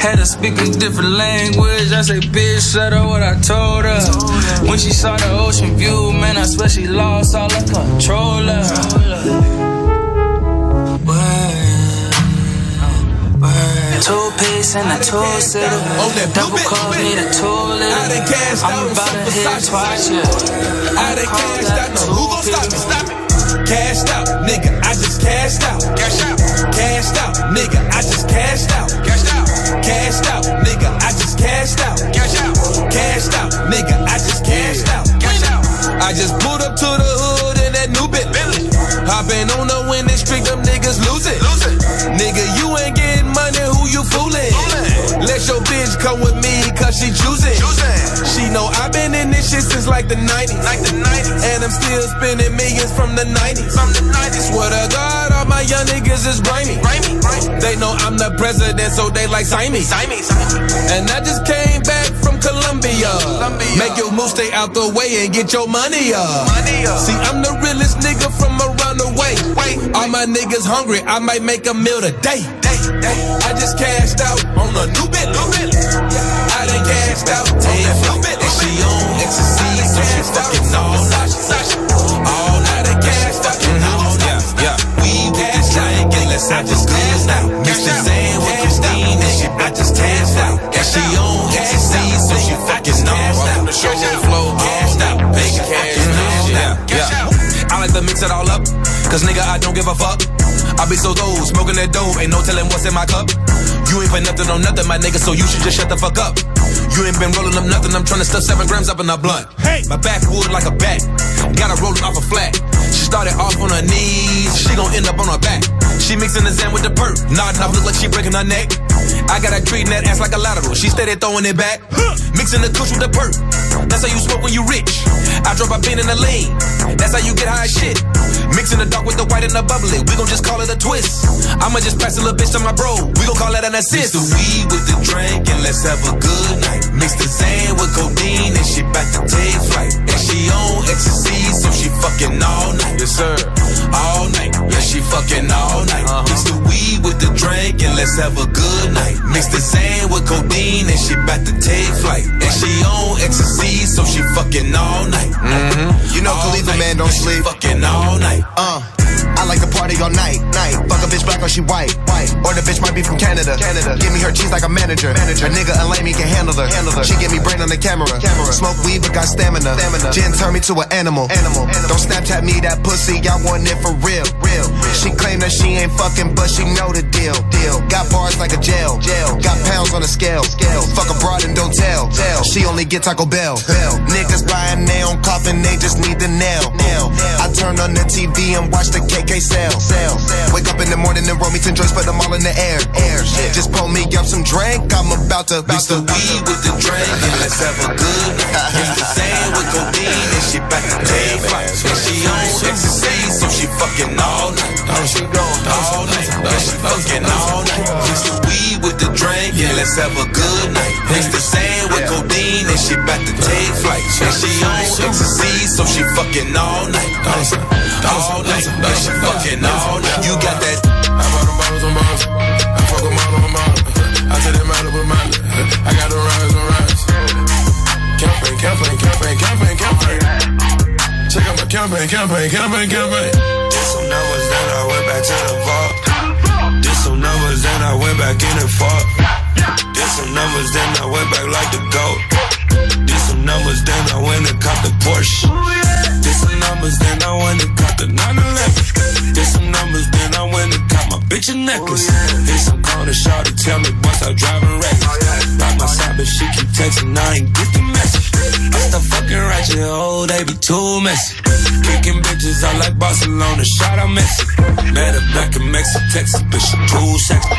Had her speaking different language. I say, bitch, shut up what I told her. When she saw the ocean view, man, I swear she lost all her control. Two piece and a two seater. Double cup, need a two liter. I'm about to hit twice, yeah. I done cashed out, no, who gon' stop me? Stop me cashed out, nigga. I just cashed out. Cash out. Cashed out, nigga. I just cashed out. Cash out. Cashed out, nigga. I just cashed out. Cash out. Cashed out, nigga. I just cashed out. Cash out. I just pulled up to the hood in that new bit. Hopping on the winning streak, them niggas losing. it. Nigga, you ain't getting money, who you foolin'? Let your bitch come with me, cause she choosing. She know i been in this shit since like the 90s. Like the 90s. And I'm still spending millions from the 90s. From the 90s. Swear to God, all my young niggas is grimy. They know I'm the president, so they like sign me. And I just came back from Colombia. Make your move, stay out the way and get your money up. money See, I'm the realest nigga from around the way. All my niggas hungry, I might make a meal today. Day, day. I just cashed out on a new bit. I done cashed out on that new bit. And she on ecstasy, so she fucking all night. All night I cashed out. Yeah, yeah. We with this giant, and let's have this good now. Mr. Zan with Christine, and she I just cashed out. And she on so she fucking all night. The show flow, cashed out. Big cash now. Yeah, yeah. I like to mix it all up, cause nigga, I don't give a fuck. I be so low, smoking that dope, ain't no telling what's in my cup. You ain't put nothing on nothing, my nigga, so you should just shut the fuck up. You ain't been rolling up nothing, I'm trying to stuff seven grams up in a blunt. Hey, my backwood like a bat, gotta roll it off a flat. She started off on her knees, she gon' end up on her back. She mixing the Zen with the perk, nodding off, look like she breaking her neck. I got her treating that ass like a lateral, she steady throwing it back. Mixing the kush with the perk, that's how you smoke when you rich. I drop a bean in the lane, that's how you get high as shit. Mixing the dark with the white and the bubbly, we gon' just call it a twist. I'ma just pass a little bitch to my bro, we gon' call it an assist. Mix the weed with the drink and let's have a good night. Mix the Zan with codeine and she back to take flight. And she on ecstasy, so she fucking all night. Yes, sir. All night. Yeah, she fucking all night. Mix the weed with the drink and let's have a good night. Mix the Zan with codeine and she back to take flight. And she on ecstasy, so she fucking all night. Mm-hmm. You know, Khalifa man don't sleep. Fucking all night. Uh. I like to party all night, night. Fuck a bitch black or she white, white. Or the bitch might be from Canada, Canada. Give me her cheese like a manager, manager. A nigga and he can handle her, handle her. She get me brain on the camera, camera. Smoke weed but got stamina, stamina. Gin turn me to an animal, animal. Don't Snapchat me that pussy, y'all want it for real, real. She claim that she ain't fucking, but she know the deal, deal. Got bars like a jail, jail. Got pounds on the scale, scale. Fuck a broad and don't tell, tell. She only get Taco Bell, Bell. Niggas buying nail coffin, they just need the nail, nail. I turn on the TV and watch the KK sell, sell. Wake up in the morning and roll me ten joints, put them all in the air, air. Just pull me up some drink, I'm about to, Mix the weed with the drink and let's have a good night. Mix the sand with codeine and she back to take flight. And she on ecstasy, so she fucking all night. And she going all night. And she fucking all night. Mix the weed with the drink and let's have a good night. Mix the sand with codeine and she back to take flight. And she on ecstasy, so she fucking all night. Oh, All night. And she fucking all night. You got that. I bought them bottles on bottles. I fuck them all on bottles. I take them out with Miley. I got them rise on rise. Campaign, campaign, campaign, campaign, campaign. Check out my campaign, campaign, campaign, campaign. Did some numbers, then I went back to the vault. Did some numbers, then I went back in and fought. Did some numbers, then I went back like the goat. Did some numbers, then I went and caught the Porsche. Did some numbers, then I went and caught the 911. Did some numbers, then I went and caught my bitch a necklace. Hit some corner shot to tell me once I driving reckless. Like my side, but she keep texting, I ain't get the message. I stop fucking ratchet, oh, they be too messy. Kicking bitches out like Barcelona, shot out Messi. Met her back in Mexico, Texas, but she too sexy.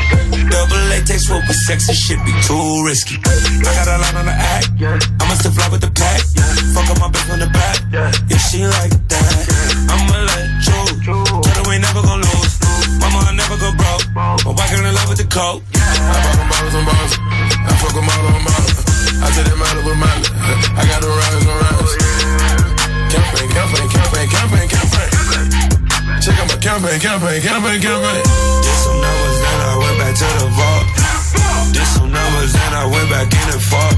Double latex will be sexy, shit be too risky. I got a line on the act, I'ma still fly with the pack. Fuck up my bitch on the back, yeah, she like that. I'ma let you, tell her we never gon' lose. Mama, I never go broke, my wife in love with the coke. I bought them bottles on bottles. I fuck them all on bottles. I take them out with Miley. I got them rise on rise. Campaign, campaign, campaign, campaign, campaign. Check out my campaign, campaign, campaign, campaign. Did some numbers, then I went back to the vault. Did some numbers, then I went back in and fought.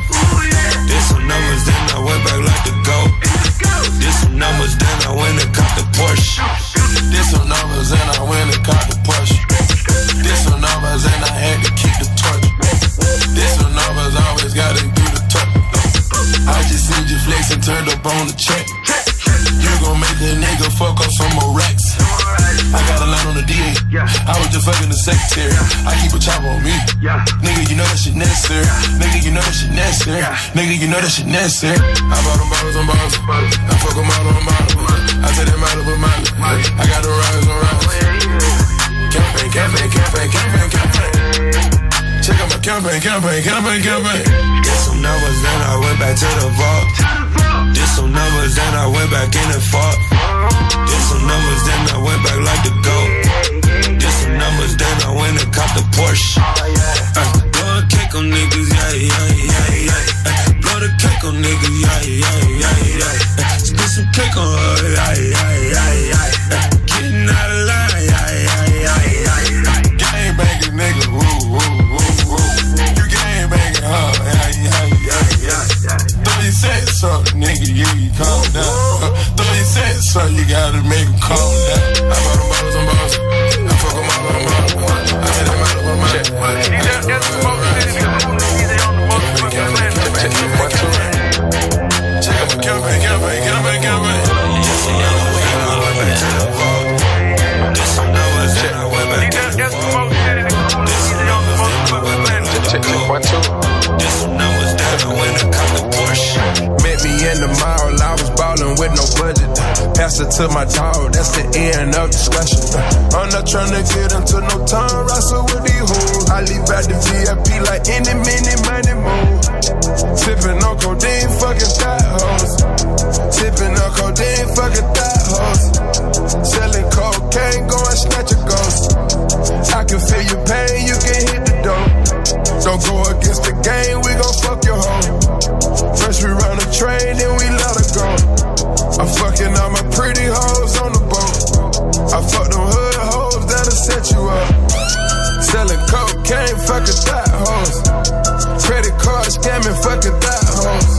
Did some numbers, then I went back like the goat. Did some numbers, then I went and caught the Porsche. Did some numbers and I went and caught the push. Did some numbers and I had to keep the torch. Did some numbers, always gotta do the talk. I just seen you flex and turned up on the check. You gon' make a nigga fuck up some more racks. I got a line on the DA. I was just fucking the secretary. I keep a chopper on me. Nigga, you know that shit necessary. Nigga, you know that shit necessary. Nigga, you know that shit necessary. I bought them bottles on bottles. I fuck them all on bottles. I take them out of a mile. I got the rise on rise. Campaign, campaign, campaign, campaign, campaign. Check out my campaign, campaign, campaign, campaign. Numbers, then I went back to the vault. Did some numbers, then I went back in and fought. Did some numbers, then I went back like the goat. Did some numbers, then I went and caught the Porsche. Uh, blow a cake on niggas, yeah, yeah, yeah, yeah. Uh, blow the cake on niggas, yeah, yeah, yeah, yeah. Uh, spit some cake on her, yeah, yeah, yeah, yeah. Uh, getting out of line, yeah, yeah, yeah, yeah. Thirty cents up, nigga, you, you calm down. Thirty cents up, you gotta make him calm down. I bought them bottles on bottles. I fuck them all on bottles. I hit them out of my mind. Check out my campaign, campaign, campaign, campaign. Met with no budget. Pass it to my dog, that's the end of discussion. I'm not tryna get into no time wrestle with these hoes. I leave out the VIP like any minute, money move. Sippin' on codeine, fucking thigh hoes. Sippin' on codeine, fucking thigh hoes. Selling cocaine, going snatch a ghost. I can feel your pain, you can hit the door. Don't go against the game, we gon' fuck your hoe. First we run a train, then we let her go. I'm fucking all my pretty hoes on the boat. I fuck them hood hoes that'll set you up. Selling cocaine, fucking thot hoes. Credit card scamming, fucking thot hoes.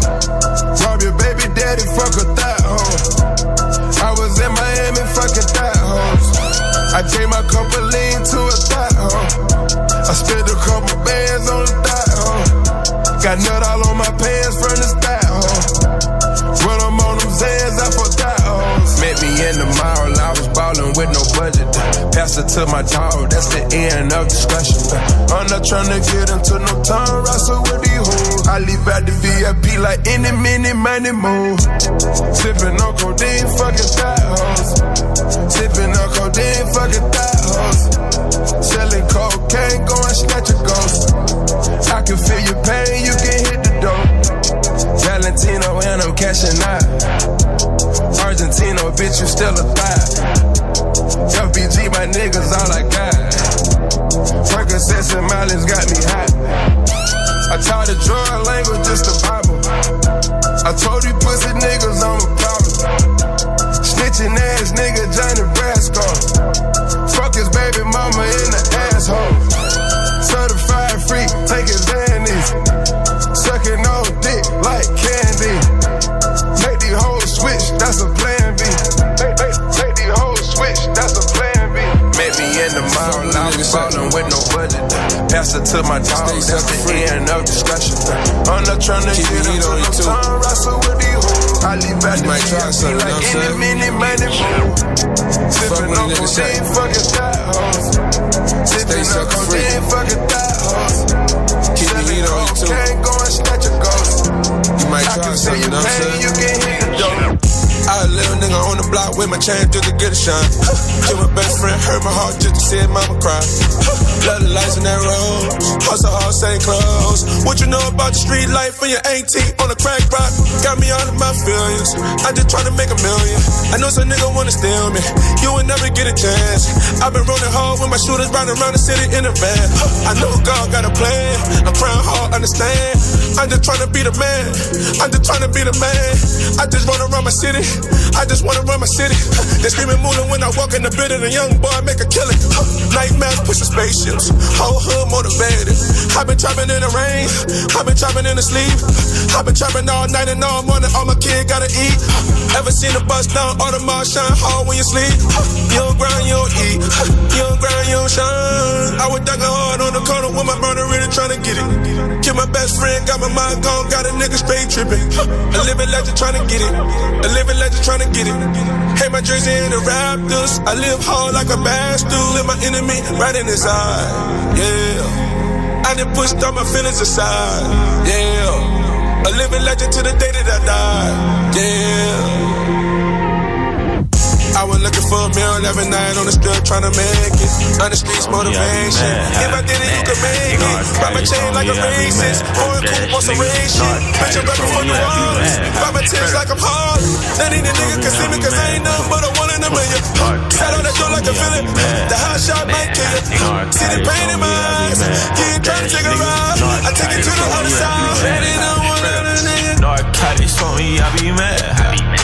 Rob your baby daddy, fuck a thot hoe. I was in Miami, fucking thot hoes. I gave my couple lean to a thot hoe. I spent a couple Got nut all on my pants from the thot oh. hoe. When I'm on them Zans, I for thot hoes. Oh. Met me in the mall, I was ballin' with no budget. Pass it to my dog, that's the end of discussion. I'm not tryna get into no time wrestle with these hoes. I leave out the VIP like any minute, money move. Sippin' on codeine, fucking thot hoes. Sippin' on codeine, fucking thot hoes. Selling cocaine, going snatch a ghost. I can feel your pain, you can hit the door. Valentino and I'm cashing out. Argentino, bitch, you still a thot. FBG, my niggas, all I got. Percocets and Miley's got me hot. I taught the drug language, just the Bible. I told you pussy niggas I'm a problem. Snitching ass nigga Johnny Brasco. Fuck his baby mama in the asshole. Certified freak, take his vanity. Sucking on dick like candy. Make these hoes switch, that's a plan B. Make, make, make these hoes switch, that's a plan B. Met me in the mall, I was ballin' with no budget. Pass it to my dog, that's the end of discussion. I'm not tryna get into no time wrestle with these hoes. I leave out the VIP like any minute, money move. Sippin' on codeine, fucking thot hoes. Sippin' on codeine, fucking thot hoes. Selling cocaine, going snatch a ghost. You might try something, you know with my chain just to get a shine. Kill my best friend, hurt my heart just to see mama cry. Love the lights in that road, hustle hard, same clothes. What you know about the street life when you're 18 on a crack rock? Got me all of my feelings. I just try to make a million. I know some nigga wanna steal me. You will never get a chance. I've been rolling hard with my shooters riding around the city in a van. I know God got a plan. I'm trying hard, understand. I'm just trying to be the man. I'm just trying to be the man. I just run around my city. I just wanna run my city. They screaming moolah when I walk in the building. A young boy make a killing. Nightmares pushing spaceships. Whole hood motivated. I've been trapping in the rain. I've been trapping in the sleep. I've been trapping all night and all morning. All my kid gotta eat. Ever seen a bus down? All the mall shine hard when you sleep. You don't grind, you don't eat. You don't grind, you don't shine. I was ducking hard on the corner with my brother really trying to get it. With my best friend, got my mind gone, got a nigga straight tripping. A living legend trying to get it. A living legend trying to get it. Hey, my jersey in the Raptors. I live hard like a bastard. Live my enemy right in his eye. Yeah. I done pushed all my feelings aside. Yeah. A living legend to the day that I die. Yeah. I was looking for a meal every night on the strip trying to make it. On the streets, motivation. If I did it, you could make it. Buy my chain like a racist. Foreign coupe on some race shit. Bitch, I'm rapping for New Orleans. Buy my tits like I'm hard. None of the niggas can see me cause I ain't nothing but a one in a million. Sat on that door like a villain. The hot shot might kill it. See the pain in my eyes. Yeah, trying to take a ride. I take it to the other side. Ain't no one other nigga. Narcotics on me, I be mad.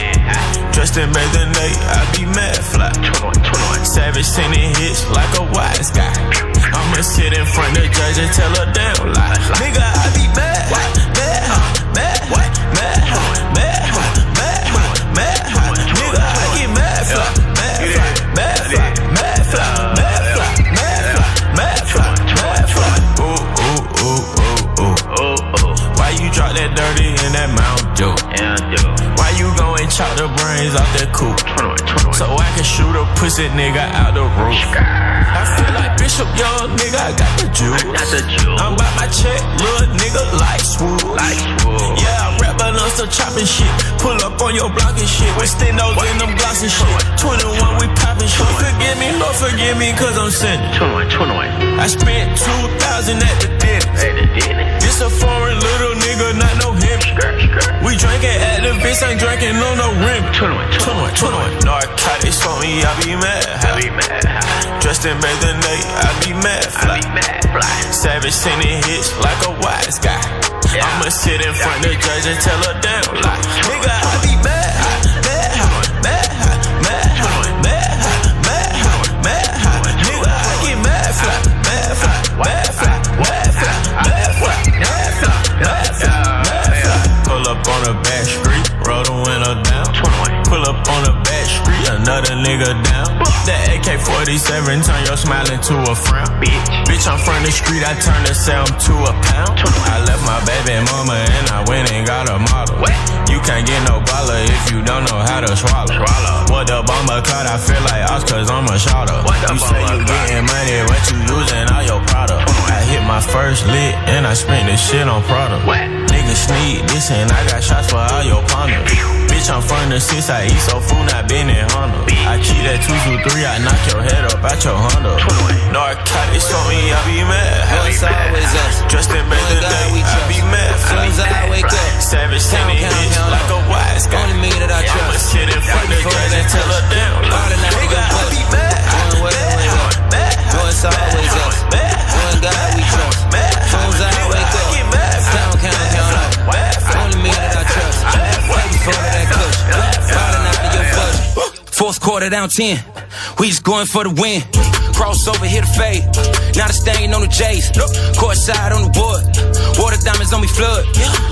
I be mad fly. Savage sending hits like a wise guy. I'ma sit in front of judge and tell a damn lie. Nigga, I be mad. Mad, mad, mad, mad, mad, mad. Nigga, I get mad fly. Mad fly, mad fly, mad fly, mad fly, mad fly, mad fly. Ooh, ooh, ooh, ooh, ooh, ooh, ooh. Why you drop that dirty in that Mount and chop the brains off that coupe? So I can shoot a pussy nigga out the roof. I feel like Bishop Young, nigga, I got the juice. I'm about my check, little nigga, like swoop. Yeah, I rap, but I'm still chopping shit. Pull up on your block and shit. With stendos in them blocks and shit. 21, we popping shit. Forgive me, Lord forgive me, cause I'm sinning. I spent 2,000 at the dinner. This a foreign little nigga, not. We drinking at the bitch, ain't drinking on no rim. 21, 21, Narcotics on me, I be mad. I be mad. Dressed in Nate, I be mad. Fly. I be mad. Fly. Savage sending hits like a wise guy. I'ma sit in front of the judge and tell her damn lie. Nigga, I be. Mad, another nigga down. That AK 47 turn your smile into a frown. Bitch, bitch, I'm from the street, I turn the sound to a pound. I left my baby mama and I went and got a model. You can't get no baller if you don't know how to swallow. What the bomber cut, I feel like us cause I'm a shotter. You say you getting money, but you using all your product. I hit my first lick and I spent this shit on product. Niggas sneak this and I got shots for all your partners. Bitch, I'm from the six, I eat so food, not been in Honda. I keep that 223, I knock your head up out your Honda. Narcotics on me, I be mad. It's always us. Dressed in better than I be mad. Soon as I wake up, Savage sending hits like a wise guy. Only me that I trust. I'ma trust. sit in front of the judge and tell her down. Nigga, the I be mad. Doing what always us. It's always us. Doing God we trust. Soon as I wake up, count, count, count up. Only me that I trust. Fourth quarter down 10. We just going for the win. Cross over, hit a fade. Not a stain on the J's. Court side on the wood. Water diamonds on me flood.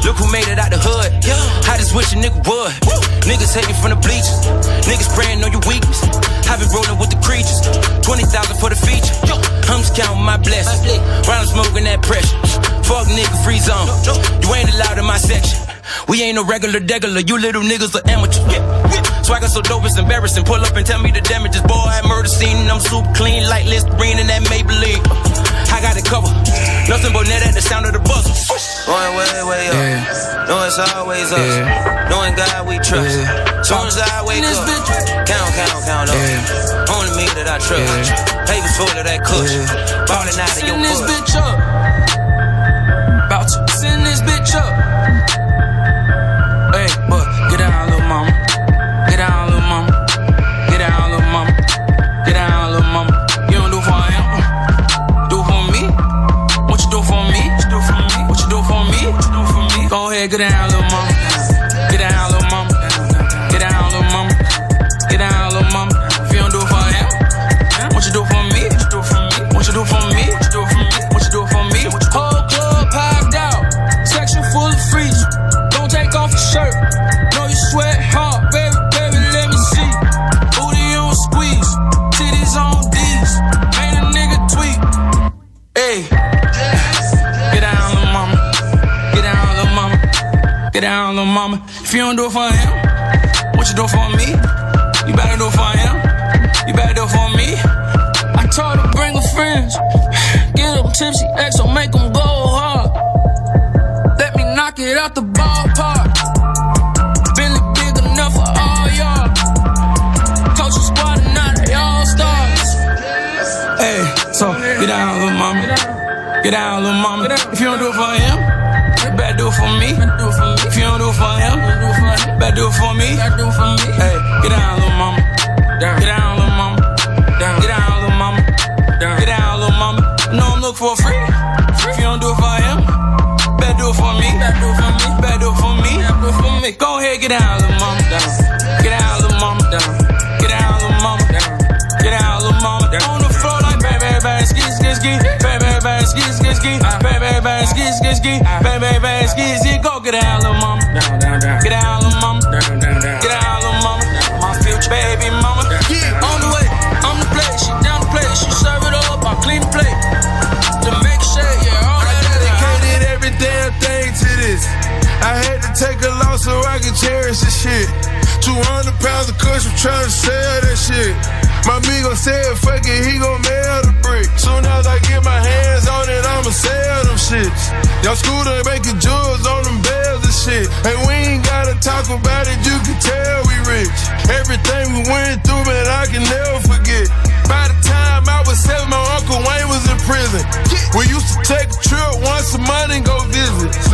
Look who made it out the hood. I just wish a nigga would. Niggas hating from the bleachers. Niggas praying on your weakness. I been rolling with the creatures. 20,000 for the feature. I'm just counting my blessings. Round smoking that pressure. Fuck nigga, free zone. You ain't allowed in my section. We ain't no regular degular. You little niggas are amateurs. Swagger so dope it's embarrassing. Pull up and tell me the damages. Boy, I murder scene and I'm super clean like Listerine and that Maybelline. I got it covered. Nothing but net at the sound of the buzzer. Going way, way up. No, it's always us. Knowing God we trust. Soon as I wake up, count, count, count up. Only me that I trust. Papers full of that kush. Ballin' out of your Send this bitch up. Bitch up. Hey, but get down, little mama. Get down, little mama. Get down, little mama. Get down, little mama. You don't do for him. Do for me. What you do for me? What you do for me? What you do for me? Go ahead, get down, Get down, little mama. If you don't do it for him, what you do for me? You better do it for him. You better do it for me. I told her bring her friends. Get them tipsy, X will make them go hard. Let me knock it out the ballpark. Bentley big enough for all y'all. Coach squad and now they all stars. Hey, so get down, little mama. Get down, little mama. If you don't do it for him, you better do it for me. If you don't do it for him, better do it for me. Hey, get down, little mama. Get down, little mama. Get down, little mama. Get down, little mama. No, I'm looking for free. If you don't do it for him, better do it for me. Better do it for me. Go ahead, get down, little mama. Get down, little mama. Get down, little mama. Get down, little mama. On the floor like bang, bang, ski, ski, ski. Bang, bang, ski, ski, ski. Ah. Bang, bang, bang, ski, ski, ski. Ah. Bang, bang, bang, ski, ski. Go get down, little mama. Get down, little mama. Get down, little mama. My future baby mama. Yeah, On the way, on the plate. She down the plate. She serve it up. I clean the plate. To make sure, yeah, all I dedicated every damn thing to this. I had to take a loss so I could cherish this shit. 200 pounds of cushion trying to sell that shit. My amigo said, fuck it, he gon' mail the brick. Soon as I get my hands on it, I'ma sell them shits. Y'all scooter making jewels on them bells and shit. And we ain't gotta talk about it, you can tell we rich. Everything we went through, man, I can never forget. By the time I was seven, my Uncle Wayne was in prison. We used to take a trip once a month and go visit.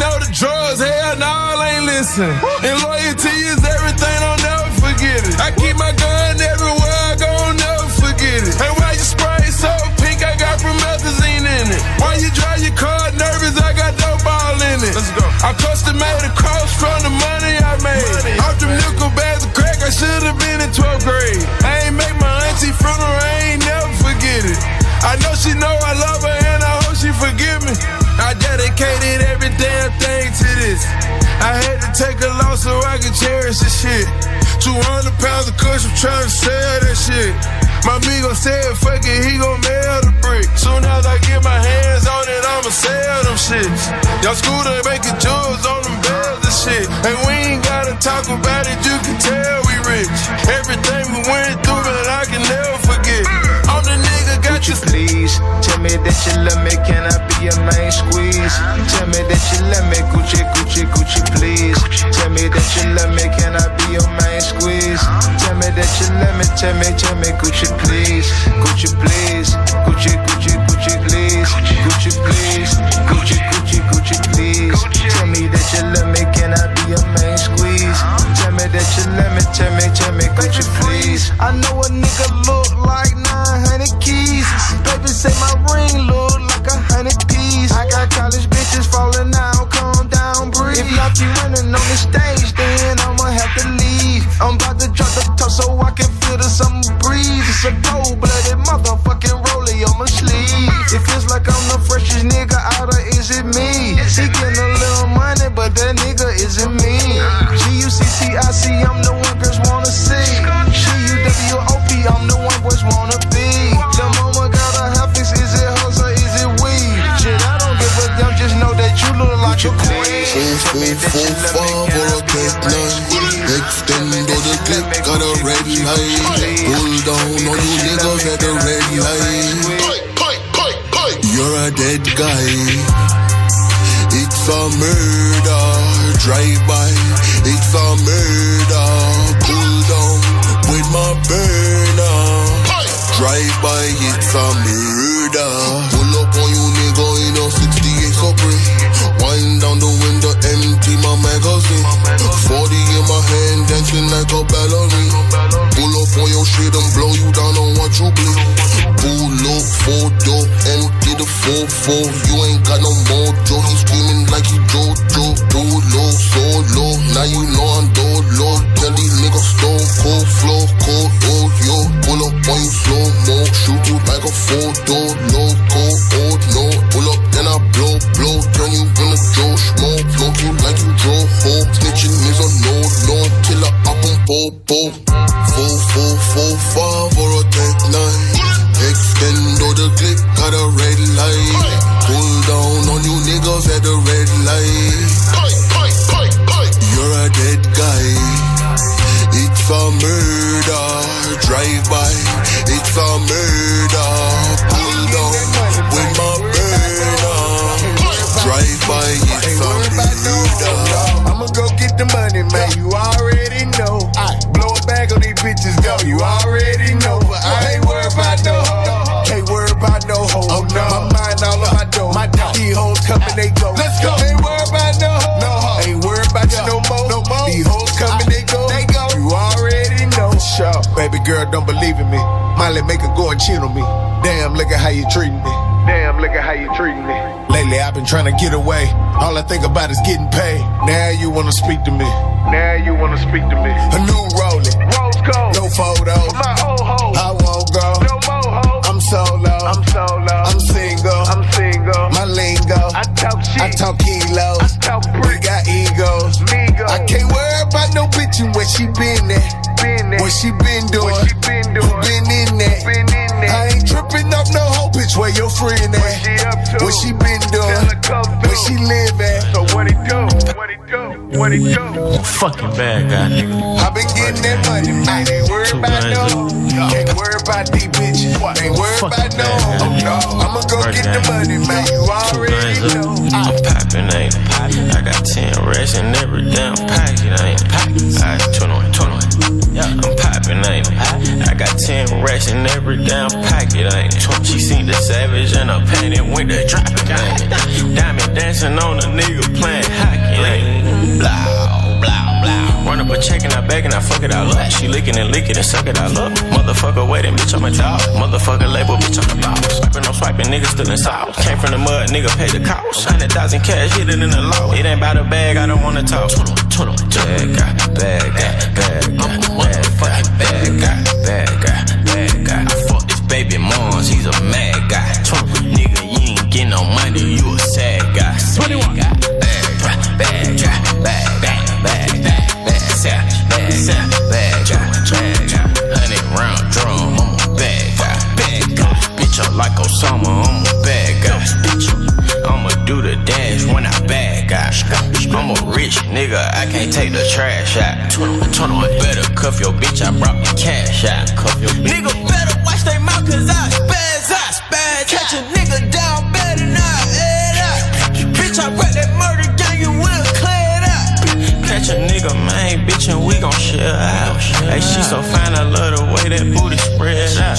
No to drugs, hell no, I ain't listen. And loyalty is everything, I'll never forget it. I keep my gun everywhere I go, I'll never forget it. And why you spray so pink, I got promethazine in it. Why you drive your car nervous, I got dope ball in it. Let's go. I custom made a cross from the money I made. Off them nickel bags of crack, I should've been in 12th grade. I ain't make my auntie funeral, I ain't never forget it. I know she know dedicated every damn thing to this. I had to take a loss so I could cherish this shit. 200 pounds of cushion trying to sell that shit. My amigo said, fuck it, he gon' mail the brick. Soon as I get my hands on it, I'ma sell them shits. Y'all scooter making jewels on them bells and shit. And we ain't gotta talk about it, you can tell we rich. Everything we went through, man, I can never forget. Got you. Please tell me that you love me, can I be your main squeeze? Tell me that you love me, Gucci, Gucci, Gucci, please. Tell me that you love me, can I be your main squeeze? Tell me that you love me, tell me, tell me, Gucci, please. Gucci, please. Gucci, Gucci, Gucci, please. Gucci, please. Gucci, Gucci, Gucci, please. Tell me that you love me, can I be your main squeeze? Tell me that you love me, tell me, tell me, Gucci, please. I know a nigga out of is it me? She getting a little money, but that nigga isn't me. G-U-C-C-I-C, I'm the one girls wanna see. G-U-W-O-P, I'm the one boys wanna be. The mama got a half is it hers or is it weed? Shit, I don't give a damn, just know that you look like a queen. Four, four, four, cat. Extend or the clip, got a red light. Pull down on you niggas at the red light. You're a dead guy. It's a murder. Drive by. It's a murder. Pull down with my burner. Drive by. It's a murder. Pull up on you nigga in a 68 Capri. Wind down the window, empty my magazine. 40 in my hand, dancing like a ballerina. Pull up on your shit and blow you down on what you bleed. Pull up, photo, empty the 4-4. You ain't got no more Joe. He screaming like he Jojo. Too low, so low. Now you know I'm low. Tell these niggas stone cold, flow cold, oh yo. Pull up on you slow mo. Shoot you like a photo. Loco, old no. Pull up, then I blow, blow. Turn you in a Joe Schmo. Float you like you drove home. Snitching is a no, no. Till I up on popo. Get away. All I think about is getting paid. Now you wanna speak to me. Now you wanna speak to me. Fucking bad guy, nigga. I been getting that money, man. Ain't worried about no. Can't worry about these bitches. Ain't worried about no. no. I'ma go get the money, man. You already know. I'm poppin', ain't it? I got 10 racks in every damn pocket, I ain't it? Alright, 21, 21. I'm poppin', ain't it? I got 10 racks in every damn pocket, I ain't it? She seen the savage and her panty went to dropping, ain't it? Diamond dancing on a nigga and I beg and I fuck it all up. She licking and licking and suck it all up. Motherfucker waiting, bitch, I'm a dog. Motherfucker label, bitch, I'm a boss. Swiping, I'm swiping, nigga still in sauce. Came from the mud, nigga pay the cost. Hundred thousand cash, hit it in the law. It ain't about a bag, I don't wanna talk. Bad guy, bad guy, bad guy, bad guy, bad guy, bad guy, bad guy. I fuck this baby moms, he's a mad Rich nigga, I can't take the trash out. 21, 21. Better cuff your bitch, I brought the cash out. Cuff your bitch. Nigga better watch they mouth cause I spaz, I spaz. Catch a nigga down bad and I head out. Bitch, I rap that murder gang and we'll clear it out. Catch a nigga, man, bitch, and we gon' share out. Hey, she so fine, I love the way that booty spread out.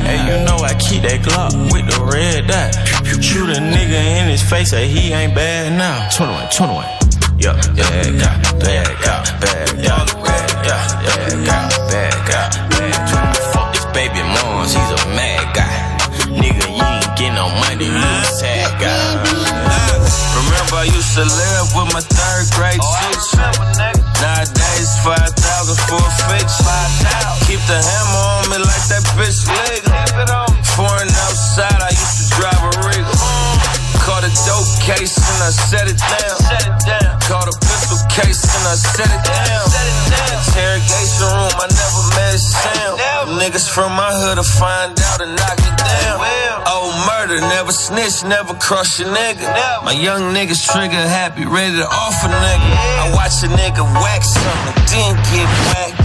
Hey, you know I keep that Glock with the red dot. Shoot a nigga in his face, say he ain't bad now. 21, 21. Yeah, bad guy, bad guy, bad guy, bad guy, bad guy, bad guy, bad guy. Fuck this baby moms, he's a mad guy. Nigga, you ain't getting no money, you a sad guy. Remember I used to live with my third grade teacher. Nowadays, 5,000 for a fix. Keep the hammer on me like that bitch legal. Foreign outside, I used to drive a Regal. Caught a dope case and I set it down. Caught a pistol case and I set it down. Interrogation room, I never met Sam. Niggas from my hood to find out and knock it down. Oh, murder, never snitch, never crush a nigga. My young niggas trigger happy, ready to off a nigga. I watch a nigga wax something, then get whacked.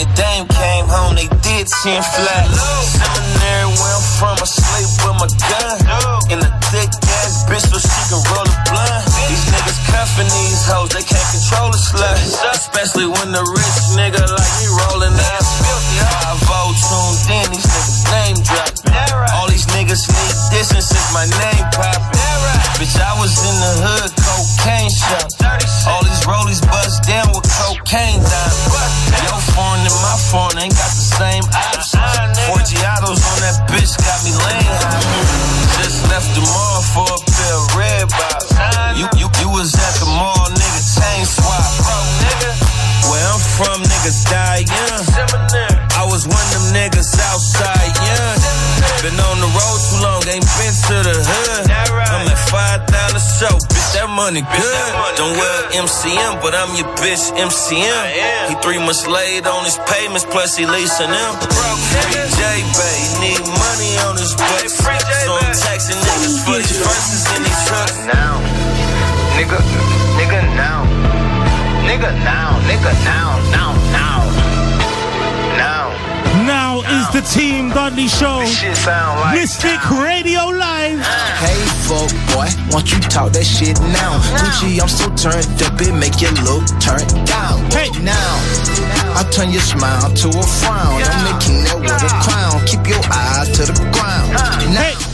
The dame came home, they did 10 flats. Seminary where I'm from, I sleep with my gun. In a thick ass bitch so can roll a blunt. These niggas cuffing these hoes, they can't control a slut. Especially when the rich nigga like me rolling out. I vote tuned in, these niggas name dropping. All these niggas need distance since my name poppin'. Bitch, I was in the hood, cocaine shop. All these rollies bust down with cocaine dime. Your phone and my phone ain't got the same options. Four Giottos on that bitch got me laying. Just left the mall for a niggas die young. I was one of them niggas outside young. Been on the road too long, ain't been to the hood. I'm at 5,000 a show, bitch, that money good. Don't wear MCM, but I'm your bitch MCM. He three months late on his payments, plus he leasing them. Free J Bay, need money on his butt. So I'm taxing niggas for these verses in these trucks. Now, nigga, nigga now, nigga now, nigga now, now, now, now. Now is the Team Dudley Show. Shit sound like Mystic Radio Live. Hey, fuck boy, won't you talk that shit now? Gucci, I'm so turned up, it make you look turned down. Hey, now, I turn your smile to a frown. I'm the king that with a crown. Keep your eyes to the ground. Now,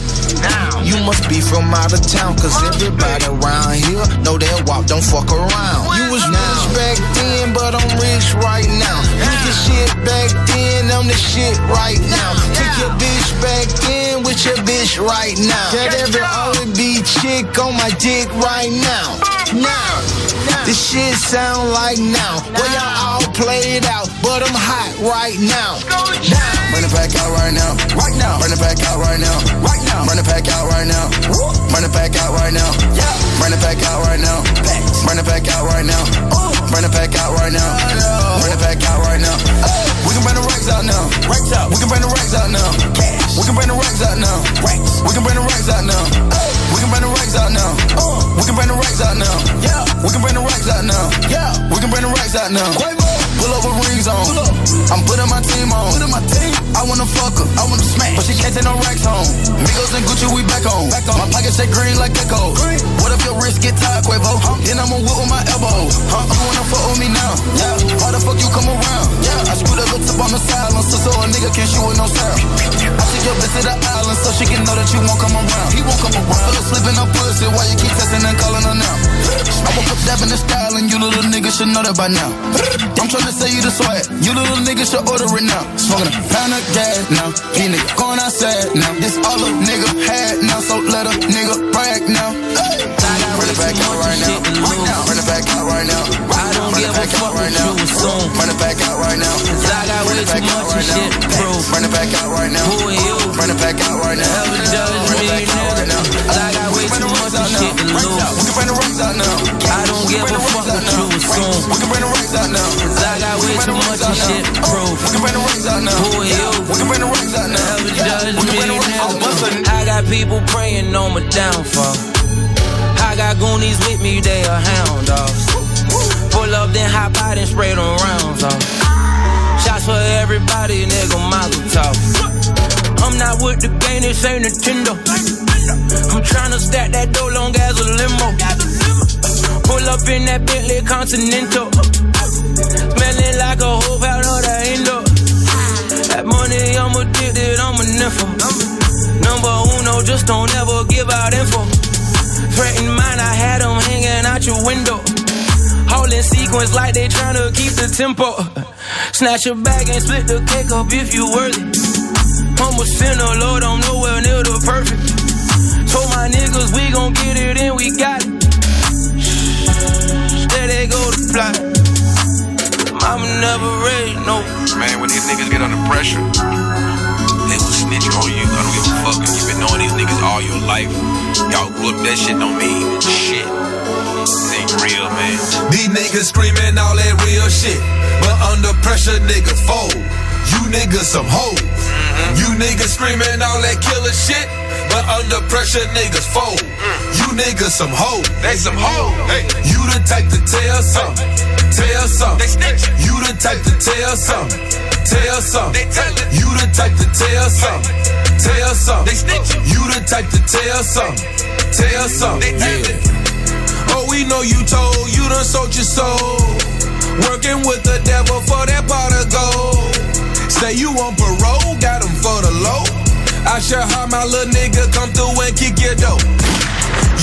You must be from out of town, cause everybody around here know that walk, don't fuck around. You was rich back then, but I'm rich right now. You the shit back then, I'm the shit right now. Took your bitch back then with your bitch right now. Got every R&B chick on my dick right now. Now, this shit sound like now. Well, y'all all played out, but I'm hot right now. Run it back out right now. Right now. Run it back out right now. Right now. Run it back out right now. Run it back out right now. Yeah. Run it back out right now. Run it back out right now. Run it back out right now. Run it back out right now. We can bring the racks out now. Racks out. We can bring the racks out now. Cash. We can bring the racks out now. Racks. We can bring the racks out now. We can bring the racks out now. We can bring the racks out now. Yeah. We can bring the racks out now. Yeah. We can bring the racks out now. Pull up with rings on. I'm putting my team on. Putting my team. I wanna fuck her. I wanna smash. But she can't take no racks home. Migos and Gucci, we back on. Back on. My pockets say green like Gecko. What if your wrist get tired, Quavo? Then I'ma whip with my elbow. Huh? You wanna fuck with me now? Yeah. Why the fuck you come around? Yeah. I screwed up the tip on the silence, so, so a nigga can't shoot with no sound. I took your bitch to the island so she can know that you won't come around. He won't come around. Feel slipping up pussy. Why you keep testing and calling her now? I woke up style and you little niggas should know that by now. I'm trying to say you the swag. You little niggas should order it now. Smoking a pound of gas now. These niggas going outside now. This all a nigga had now, so let a nigga brag now. Hey. Run it back out right now. Right now. Run it back out right now. I don't give a fuck right now. Soon. Run it back out right now. Cause I got way too much right shit to prove. Run it back out right now. Who are you? Run it back out right now. Ever judge me, nigga? Cause I got way too much shit to lose. We can bring the racks out now. I don't give a fuck what you assume. We can bring the racks out now. Cause I got way too much shit to prove. We can bring the racks out now. Who are you? We can bring the racks out now. Ever judge me? I got people praying on my downfall. I got goonies with me, they are hound dogs. Pull up, then hop out and spray them rounds off. Shots for everybody, nigga, mazel tov. I'm not with the game, this ain't Nintendo. I'm tryna stack that dough long as a limo. Pull up in that Bentley Continental. Smelling like a hope out of the Indo. That money, I'm addicted, I'm a nympho. Number uno, just don't ever give out info. Threatened mine, I had them hanging out your window. All in sequence like they tryna keep the tempo. Snatch a bag and split the cake up if you worthy. I'm a sinner, Lord, I'm nowhere near the perfect. Told my niggas we gon' get it and we got it. There they go to fly. Mama never raised no. Man, when these niggas get under pressure, they will snitch on you. I don't give a fuck if you've been knowing these niggas all your life. Y'all grew up, that shit don't mean shit. It ain't real, man. These niggas screaming all that real shit. But under pressure, niggas fold. You niggas some hoes. Mm-hmm. You niggas screaming all that killer shit. But under pressure, niggas fold. You niggas some hoes. They some hoes. Hey. You the type to tell something. Tell something. They snitching. You the type to tell something. Tell something. They tellin'. You the type to tell something. Tell something. They snitching. You the type to tell something. Tell something. They. Oh, we know you told you done sold your soul. Working with the devil for that pot of gold. Say you on parole, got him for the low. I sure how my little nigga come through and kick your dough.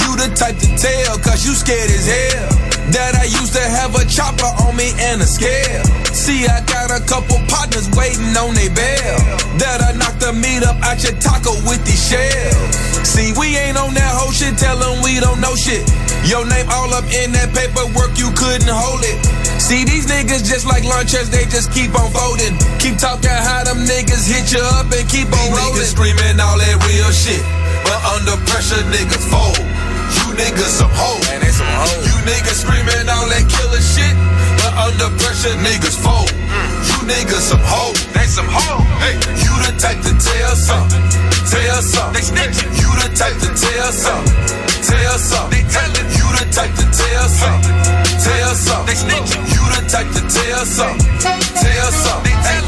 You the type to tell, cause you scared as hell. That I used to have a chopper on me and a scale. See, I got a couple partners waiting on they bail. That I knocked the meat up out your taco with these shells. See, we ain't on that whole shit, tell them we don't know shit. Your name all up in that paperwork, you couldn't hold it. See, these niggas just like lunches, they just keep on folding. Keep talking how them niggas hit you up and keep on rolling. Niggas screaming all that real shit, but under pressure, niggas fold. You niggas some hoes. Man, they some hoes. You niggas screaming all that killer shit, but under pressure, niggas fold. Mm. You niggas some hoes. They some hoes. Hey. You the type to tell something. Tell something. They snitching. You the type to tell something. Tell tellin'. You the type to tell something. Tell something. They snitching. You the type to tell something. Tell something.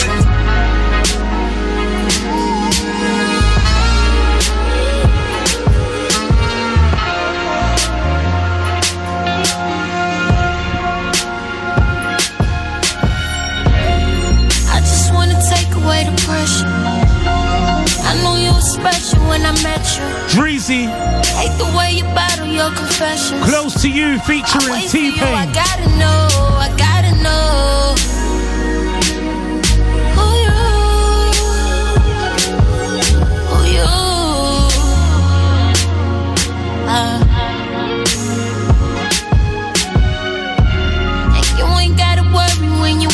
when I met you. Dreezy. Hate the way you battle your confessions. Close to you featuring gotta know, I gotta know. Uh-huh. You,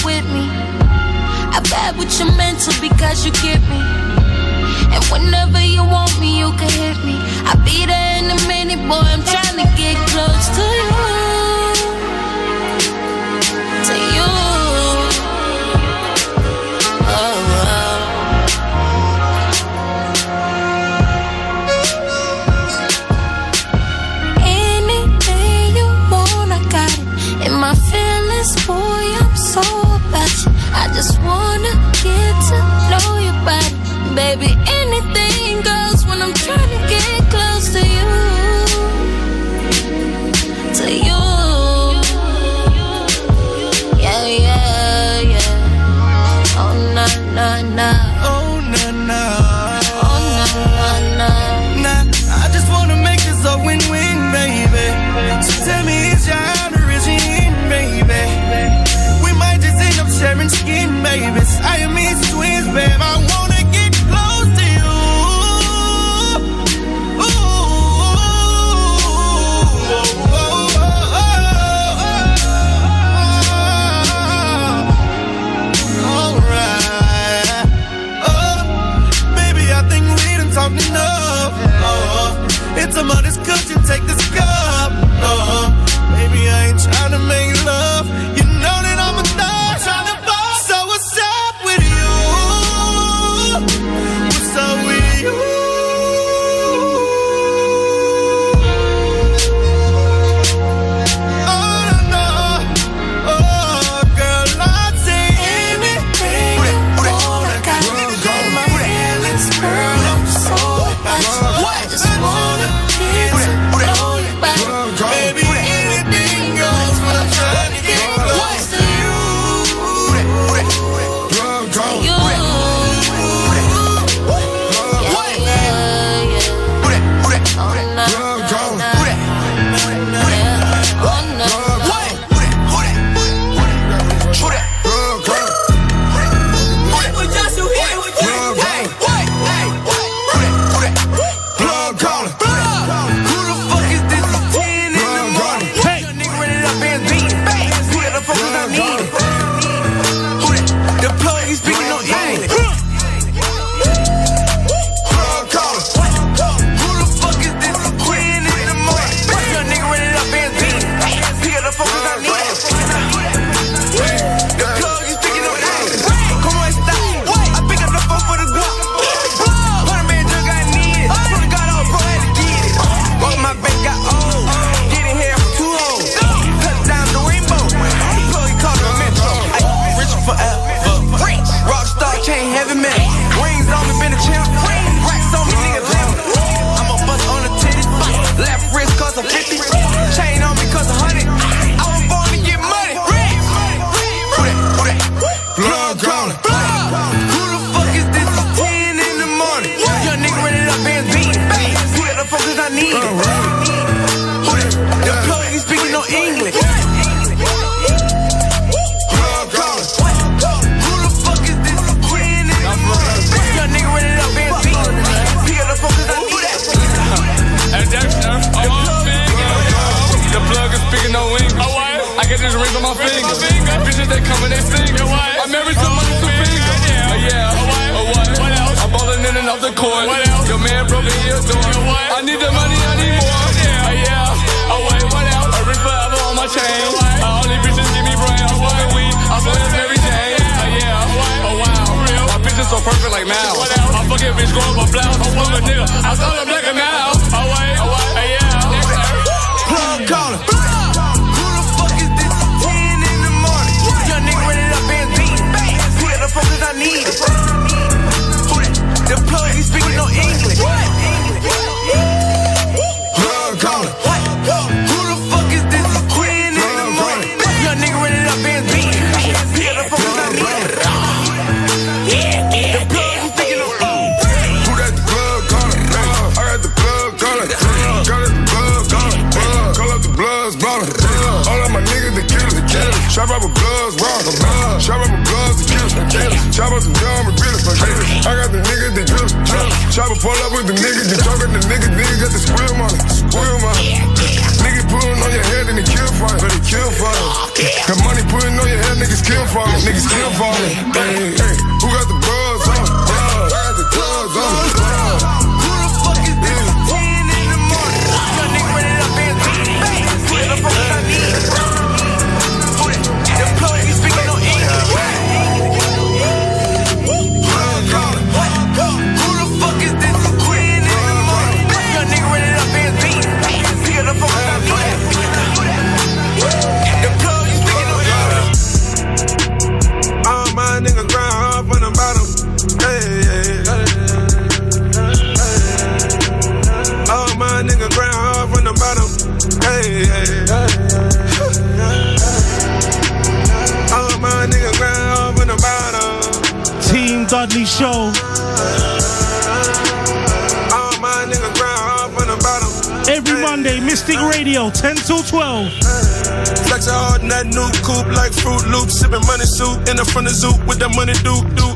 With me, I bad with your mental because you get me. Whenever you want me, you can hit me. I'll be there in a minute, boy. I'm trying to get close to you. Chop a pull up with the niggas that talk at the niggas, niggas got the squirrel money. Squirrel money. Niggas pulling on your head and they kill for it. But they kill for it. Got money putting on your head, niggas kill for it. Niggas kill for it. Hey, who got the buzz on? Buzz. I got the drugs on. Buzz. Bottom. Every Monday, Mystic Radio, 10 till 12. Flex hard in that new coupe like Fruit Loops. Sipping money soup in the front of zoo with the money do, do.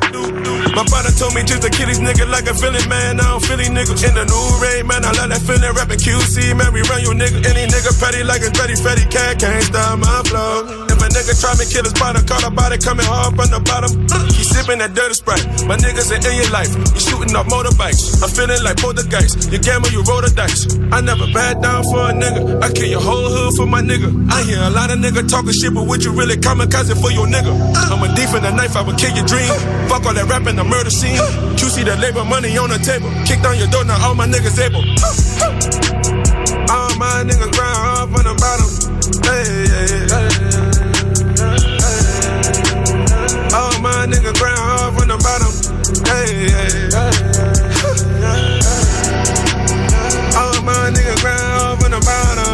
My brother told me just to kill these niggas like a feeling, man. I don't feel these niggas. In the new raid, man, I love that feeling. Rapping QC, man, we run you nigga. Any nigga petty like a Betty Fetty cat can't stop my flow. Nigga try me kill his partner, caught a body coming hard from the bottom. He sipping that dirty sprite. My niggas ain't in your life. You shooting off motorbikes. I'm feeling like poltergeist. You gamble, you roll the dice. I never bad down for a nigga. I kill your whole hood for my nigga. I hear a lot of nigga talking shit, but would you really kamikaze it for your nigga? I'm a thief in the knife, I would kill your dream. Fuck all that rap in the murder scene. QC the labor money on the table. Kick down your door, now all my niggas able. All my niggas grind hard from the bottom. Hey. My nigga grind hard from the bottom. Hey, hey, All my niggas grind hard from the bottom.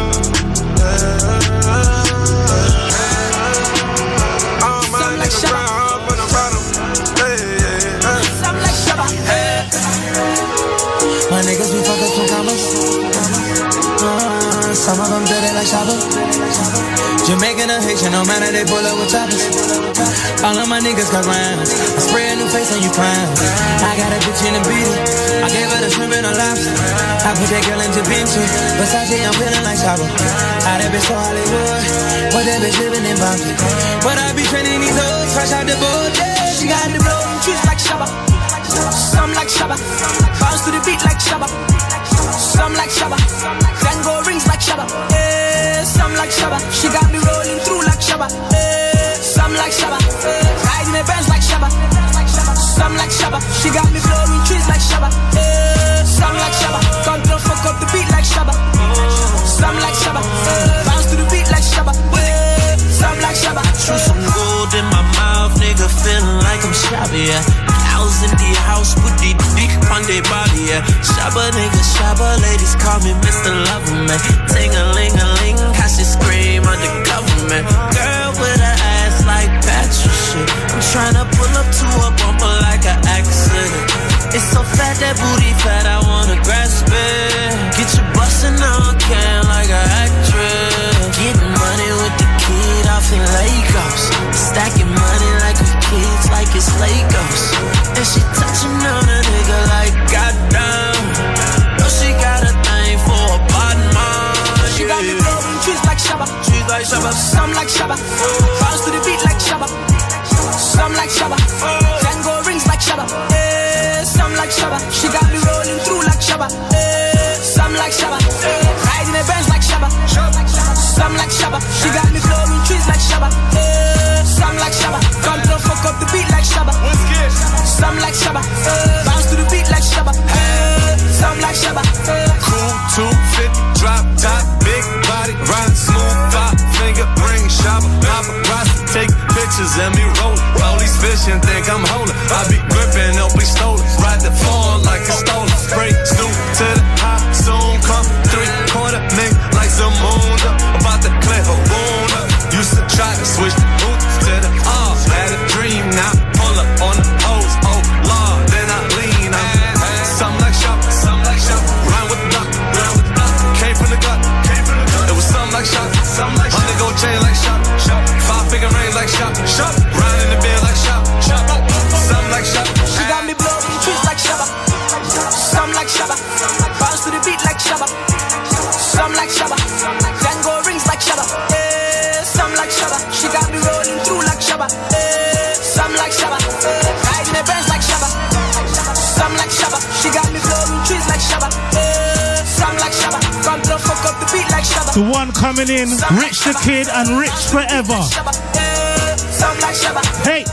Jamaican or Haitian, no matter they pull up with choppers. All of my niggas got rounds. I spray a new face on you clown. I got a bitch in the beat. I gave her the shrimp and a lobster. I put that girl in Da Vinci. Versace, I'm feeling like Shabba. I that bitch for Hollywood. But that bitch living in Boston. But I be training these hoes fresh out the boat. Yeah, she got the blow. Trees like Shabba. Some like Shabba. Bounce to the beat like Shabba. Some like Shabba. Tango rings like Shabba. Eh, some like Shabba. She got me rolling through like Shabba. Eh, some like Shabba. Riding the Benz like Shabba. Some like Shabba. She got me blowing trees like Shabba. Eh, some like Shabba. Control fuck up the beat like Shabba. Some like Shabba. Bounce to the beat like Shabba. Eh, some like Shabba. True some gold in my mouth, nigga, feeling like I'm shabby, yeah. Cows in the house, put the dick on their body, yeah. Shabba nigga, shabba, ladies call me Mr. Loverman. Ting a ling a she scream under government. Girl with a ass like Patrick shit. I'm tryna pull up to a bumper like an accident. It's so fat, that booty fat, I wanna grasp it. Get you bustin' on can like an actress. Getting money with the kid off in Lagos. Stacking money like we kids, like it's Legos. Shabba. Some like Shabba. Bounce to the beat like Shabba. Some like Shabba. Tango rings like Shabba. Eh, some like Shabba. She got me rolling through like Shabba. Eh, some like Shabba. Riding the Benz like Shabba. Some like Shabba. She got me blowing trees like Shabba. Eh, some like Shabba. Control fuck up the beat like Shabba. Some like Shabba. Bounce to the beat like Shabba. Eh, some like Shabba. Cool 250, drop top, big body, ride smooth, five finger ring, shopper, paparazzi, take pictures and me roll. All these fish and think I'm holding. I be gripping, don't be stolen. Ride the phone like it's stolen. Spray snoop to the high, soon come three quarter nigga like some moon up. About to clear a wound up. Used to try to switch coming in, Rich the Kid and Rich Forever. Hey.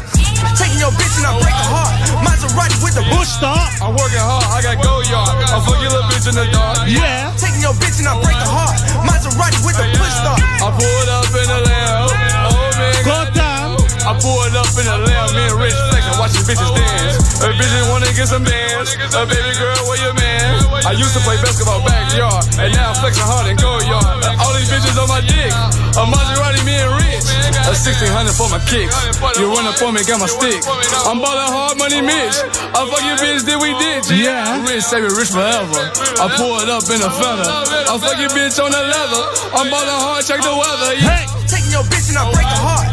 Taking your bitch and I break her heart. Maserati with the bush start. I'm working hard, I got go yard. I fuck your little bitch in the dark. Yeah. Taking your bitch and I break her heart. Maserati with the push start. I pulled up in the lamb. Man, goddamn. I pulled up in the lamb. Me and Rich flexing, watching bitches dance. A bitches wanna get some bands. A baby girl, where your man? I used to play basketball backyard, and now I'm flexing hard and go yard. All these bitches on my dick. A Maserati, me and Rich. A 1600 for my kicks. You run up on me, got my stick. I'm ballin' hard money, Mitch. I fuck your bitch, then we ditch. Yeah. Rich, save we rich forever. I pull it up in a feather. I fuck your bitch on the leather. I'm ballin' hard, check the weather. Yeah. Taking your bitch and I break her heart.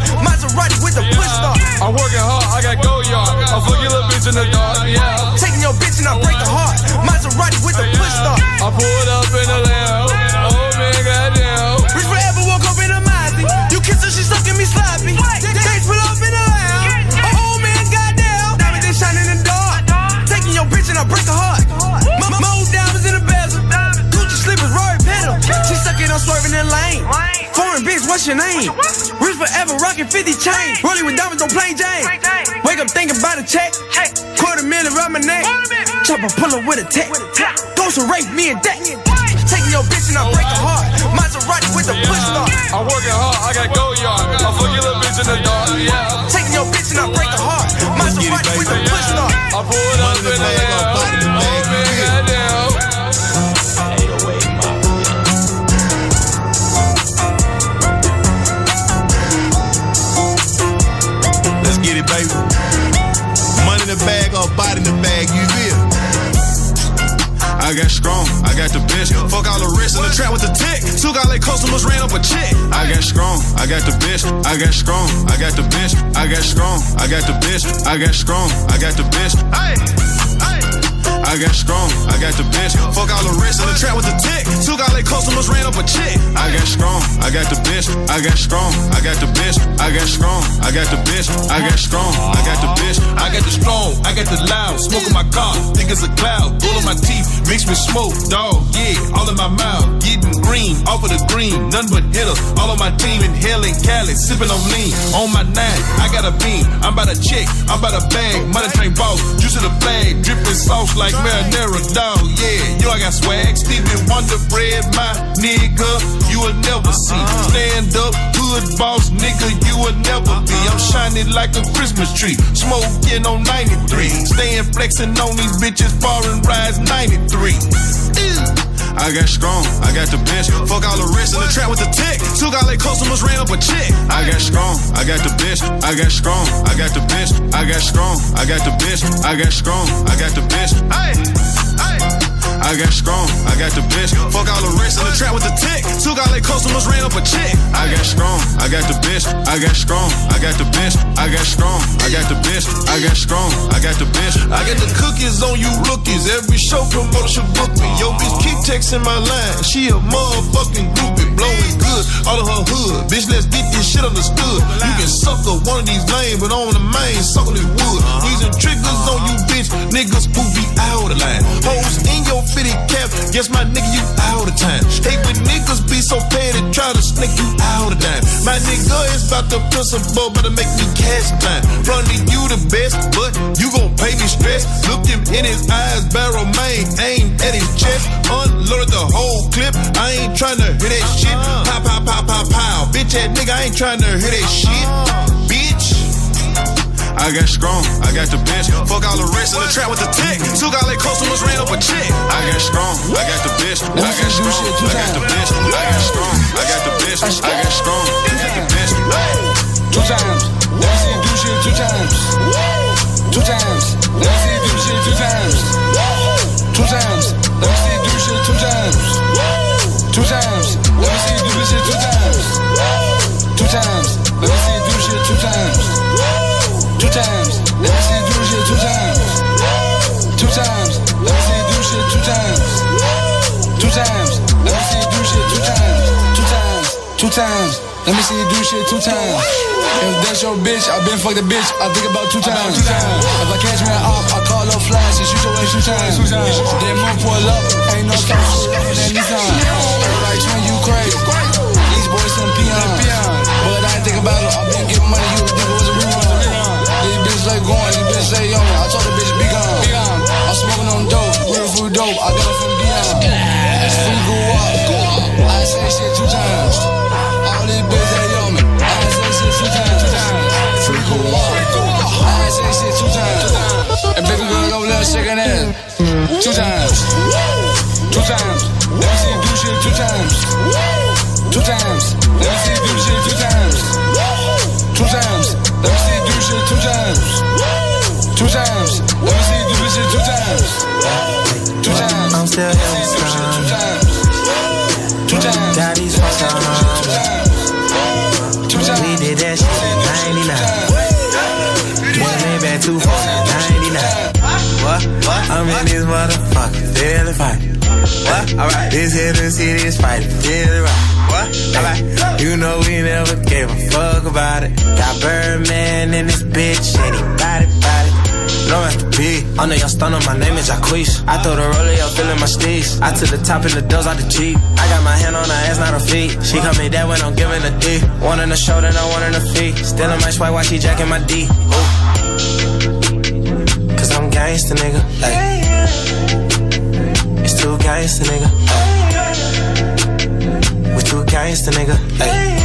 Maserati with the push start. I'm working hard, I got go yard. I fuck your little bitch in the dark. Yeah. Taking your bitch and I break her heart. Maserati with the push start. I pulled up in a lamb. Oh man, goddamn. Rich forever woke up in a Mazda. You kiss her, she sucking me sloppy. Days pull up in a lamb. Oh, oh man, goddamn. Diamond they shine in the dark. Taking your bitch and I break her heart. My mo diamonds in the bezel. Gucci slippers, Rory pedal. She sucking, I'm swerving in lane. Foreign bitch, what's your name? Rich forever, rocking 50 chains. Rolling with diamonds on plain Jane. Wake up thinking about a check. Quarter million around my neck. Chopper pull up with a tech. Ghost and rape me and deck. Taking your bitch and I break her heart. Maserati with the push start. I'm working hard, I got go yard. I fuck your little bitch in the dark. Yeah. Taking your bitch and I break her heart. Maserati with the push start. I pulled up in the lamb. Baby. Money in the bag or body in the bag, you feel? I got strong, I got the best. Fuck all the rest in the trap with the tech. Two got like customers ran up a check. I got strong, I got the best. I got strong, I got the best. I got strong, I got the best. I got strong, I got the best. Hey, hey. I got strong, I got the best. Fuck all the rest in the trap with the tech. Two got like customers ran up a check. I got strong, I got the best. I got strong, I got the best. I got strong, I got the best. I got strong, I got the best. I got the strong, I got the loud. Smoke in my car, think it's a cloud. Roll in my teeth, mix with smoke, dog. Yeah, all in my mouth. Getting green, off of the green. None but hitters. All on my team inhaling Cali, sipping on lean. On my nine, I got a beam. I'm about to check, I'm about to bag. Money train boss, juice of the flag. Dripping sauce like marinara, dog. Yeah, yo, I got swag. Stevie Wonder bread, my nigga. You will never uh-uh. see. Stand up, hood boss, nigga. You will never be. Uh-uh. I'm shining like a Christmas tree. Smoking on 93. Staying flexing on these bitches. Foreign rise 93. I got strong, I got the best. Fuck all the rest in the trap with the tech. Two got like customers ran up a check. I got strong, I got the best. I got strong, I got the best. I got strong, I got the best. I got strong, I got the best. Hey, hey. I got strong, I got the best. Fuck all the rest in the trap with the tech. Two got like customers ran up a check. I got strong, I got the best. I got strong, I got the best. I got strong, I got the best. I got strong, I got the best. I got the cookies on you rookies. Every show promoter should book me. Yo, bitch, keep texting my line. She a motherfucking groupie. Blowing good, all of her hood. Bitch, let's get this shit understood. You can suck up one of these lanes, but on the main, sucking this wood. Using triggers on you, bitch. Niggas who be out of line. Hoes in your fitted cap. Guess my nigga, you out of time. Hate when niggas be so petty, try to sneak you out of time. My nigga is about the principal, better make me cash blind. Running you the best, but you gon' pay me stress. Looked him in his eyes, barrel main, aim at his chest. Unloaded the whole clip. I ain't tryna hear that shit. Uh-huh. Pow, pow, pow, pow, pow. Bitch ass nigga, I ain't tryna hear that shit. Uh-huh. Bitch. I got strong, I got the best. Fuck all the rest in the trap with the tech. Two got like customers ran up a check. I got strong, I got the best. I got strong, I got the best. I got strong, I got the best. I got strong, I got the best. Two times. Let me see you do shit two times. Two times. Let me see you do shit two times. Two times. Let me see times. Let me see you do shit two times. Two times. Two times. Let me see you do shit two times. If that's your bitch, I've been fucked a bitch. I think about two times. Two times. If I catch me off, I call up flash and shoot your ass two times. Two times. Then move pull up, ain't no stop. Anytime. Everybody treat you crazy. These boys some peons. But I think about it. I've been getting money. You think it was a rerun. These bitches like going. These bitches say yo. I told the bitch be gone. I'm smoking on dope. Beautiful dope. I Two times. Two times. Let me see you do shit two times. Two times. Let me see you do shit two times. Two times. Let me see you do shit two times. Two times. Let me see you do shit two times. Two times. Two times. Two times. What? Alright. This here to see this fight, feeling right. What? Alright. You know we never gave a fuck about it. Got Birdman in this bitch, and he body, body. No Master P. I know y'all stun on my name is Jacquees. I throw the roller, y'all feeling my steez. I took the top and the doors out the Jeep. I got my hand on her ass, not her feet. She call me that when I'm giving a D. One in the shoulder, no one in the feet. Still in my swipe while she jacking my D. Ooh. Cause I'm gangsta, nigga. Ay. Too gangsta, nigga. We too gangsta, nigga. Ay.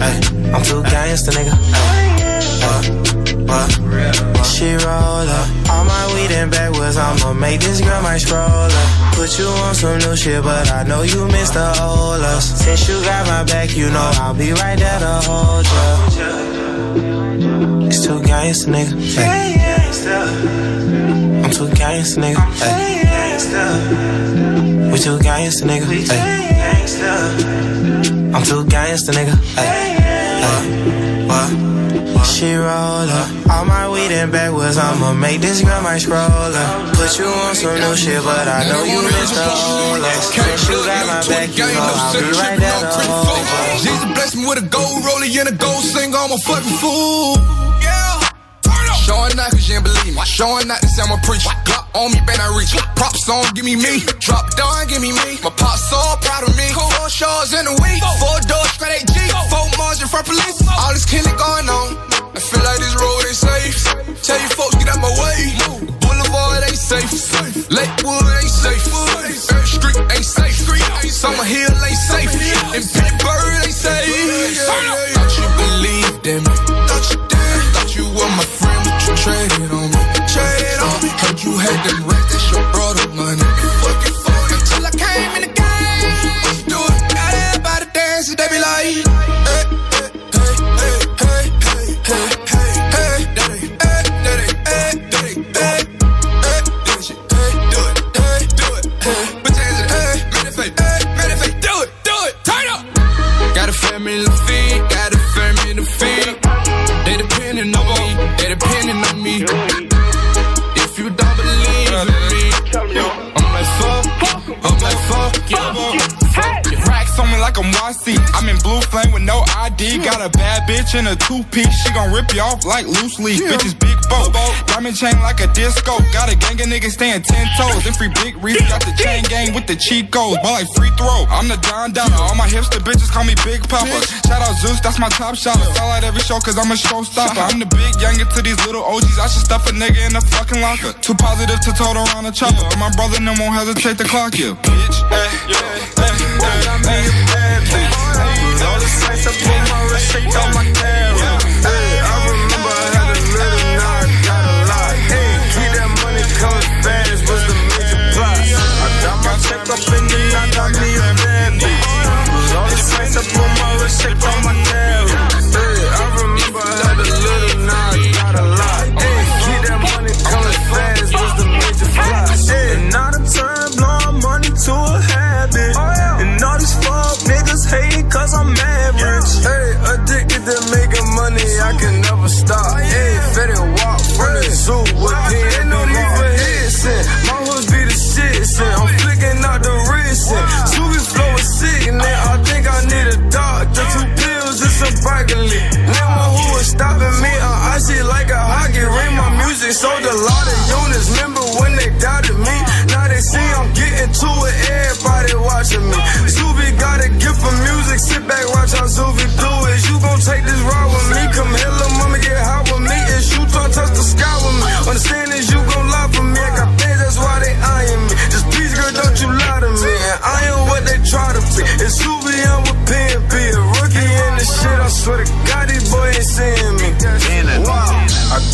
Ay. I'm too gangsta, nigga. Ay. What? What? She roll up. All my weed and backwards. I'ma make this girl my stroller. Put you on some new shit, but I know you miss the old us. Since you got my back, you know I'll be right there to hold ya. It's too gangsta, nigga. Ay. I'm too gangsta, nigga. Ay. We too gangsta, nigga. Ay. I'm too gangsta, nigga. Ay. Ay. What? She roll up. All my weed and backwards. I'ma make this girl my scroller. Put you on some new shit, but I know you miss the us. Since you got my back, you know I'll be right there to hold. Jesus bless me with a gold roller and a gold singer. I'm a fucking fool. Showing out cause you ain't believe me. Showing out to say I'm a preacher. Glock on me, better reach. Props on, give me me. Drop down, give me me. My pop so proud of me. Four shows in a week. Four doors, straight G. Four margin for police. All this killing going on. I feel like this road ain't safe. Tell you folks, get out my way. Boulevard ain't safe. Lakewood ain't safe. Earth Street ain't safe. Summer Hill ain't safe. And Pittsburgh ain't safe. Thought you believed in me. Trade it on me, trade it on me. Heard you had them racks, it's your brother. Bitch in a two piece. She gon' rip you off like loose leaf. Bitches big boat. Diamond chain like a disco. Got a gang of niggas staying ten toes. And free big reef. Got the chain gang with the cheat codes. Ball like free throw. I'm the Don Donna. All my hipster bitches call me Big Papa. Shout out Zeus, that's my top shot. Sell out every show cause I'm a showstopper. Uh-huh. I'm the big younger to these little OGs. I should stuff a nigga in the fucking locker. Too positive to tote around the chopper. But my brother no won't hesitate to clock you. Bitch. Hey, hey, hey, hey. Put all the sights up on my wrist, shake on my camera.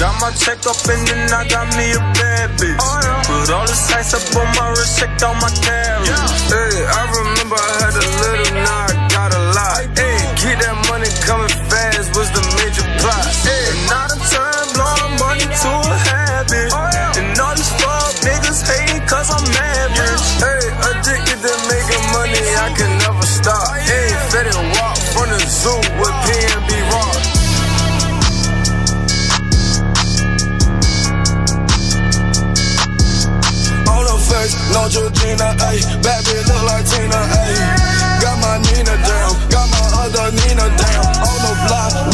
Seeing me. Wow. I got my check up and then I got me a bad bitch. Oh, Put Put all the sights up on my wrist, checked on my camera. Hey, I remember I had a no Georgina, ayy. Bad bitch look like Tina, ayy. Got my Nina down, got my other Nina down. On the block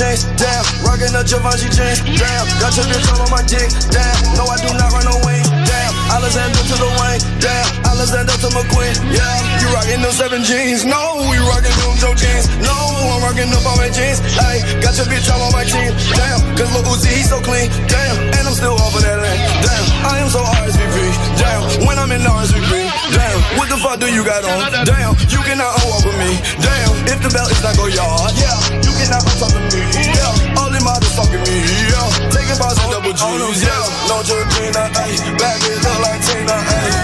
damn. Rockin' the Givenchy jeans, damn. Got your bitch all on my dick, damn. No, I do not run wing, damn. Alexander to the Wang, damn. Alexander to McQueen, yeah. You rockin' them seven jeans, no. You rockin' them Joe jeans, no. I'm rockin' up all my jeans, ay. Got your bitch all on my jeans, damn. Cause look Uzi, he's so clean, damn. And I'm still off of that lane, damn. I am so RSVP, damn. When I'm in RSVP, damn. What the fuck do you got on? Damn. You cannot walk with me, damn. If the belt is not go yard, yeah. You cannot come talk to me, yeah. All them motherfucking me, yeah. Taking bars and double G's, yeah. No Georgina, uh, ayy. Bad bitch look like Tina, ayy.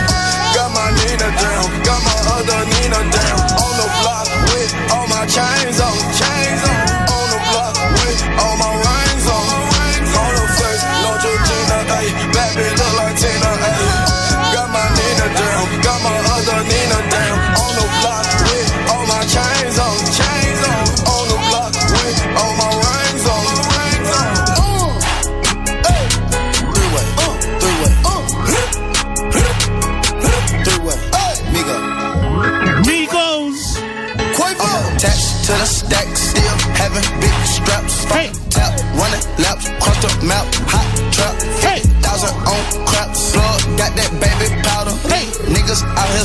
Got my Nina down, got my other Nina down. On the block with all my chains on, chains on. On the block with all my rings on. On the face, no Georgina, uh, ayy. Bad bitch look like Tina, ayy. Got my Nina down, got my other Nina down. On the block with all my chains on, chains on. To the stack, still having big straps. Hey. Tap, running laps, cross the map,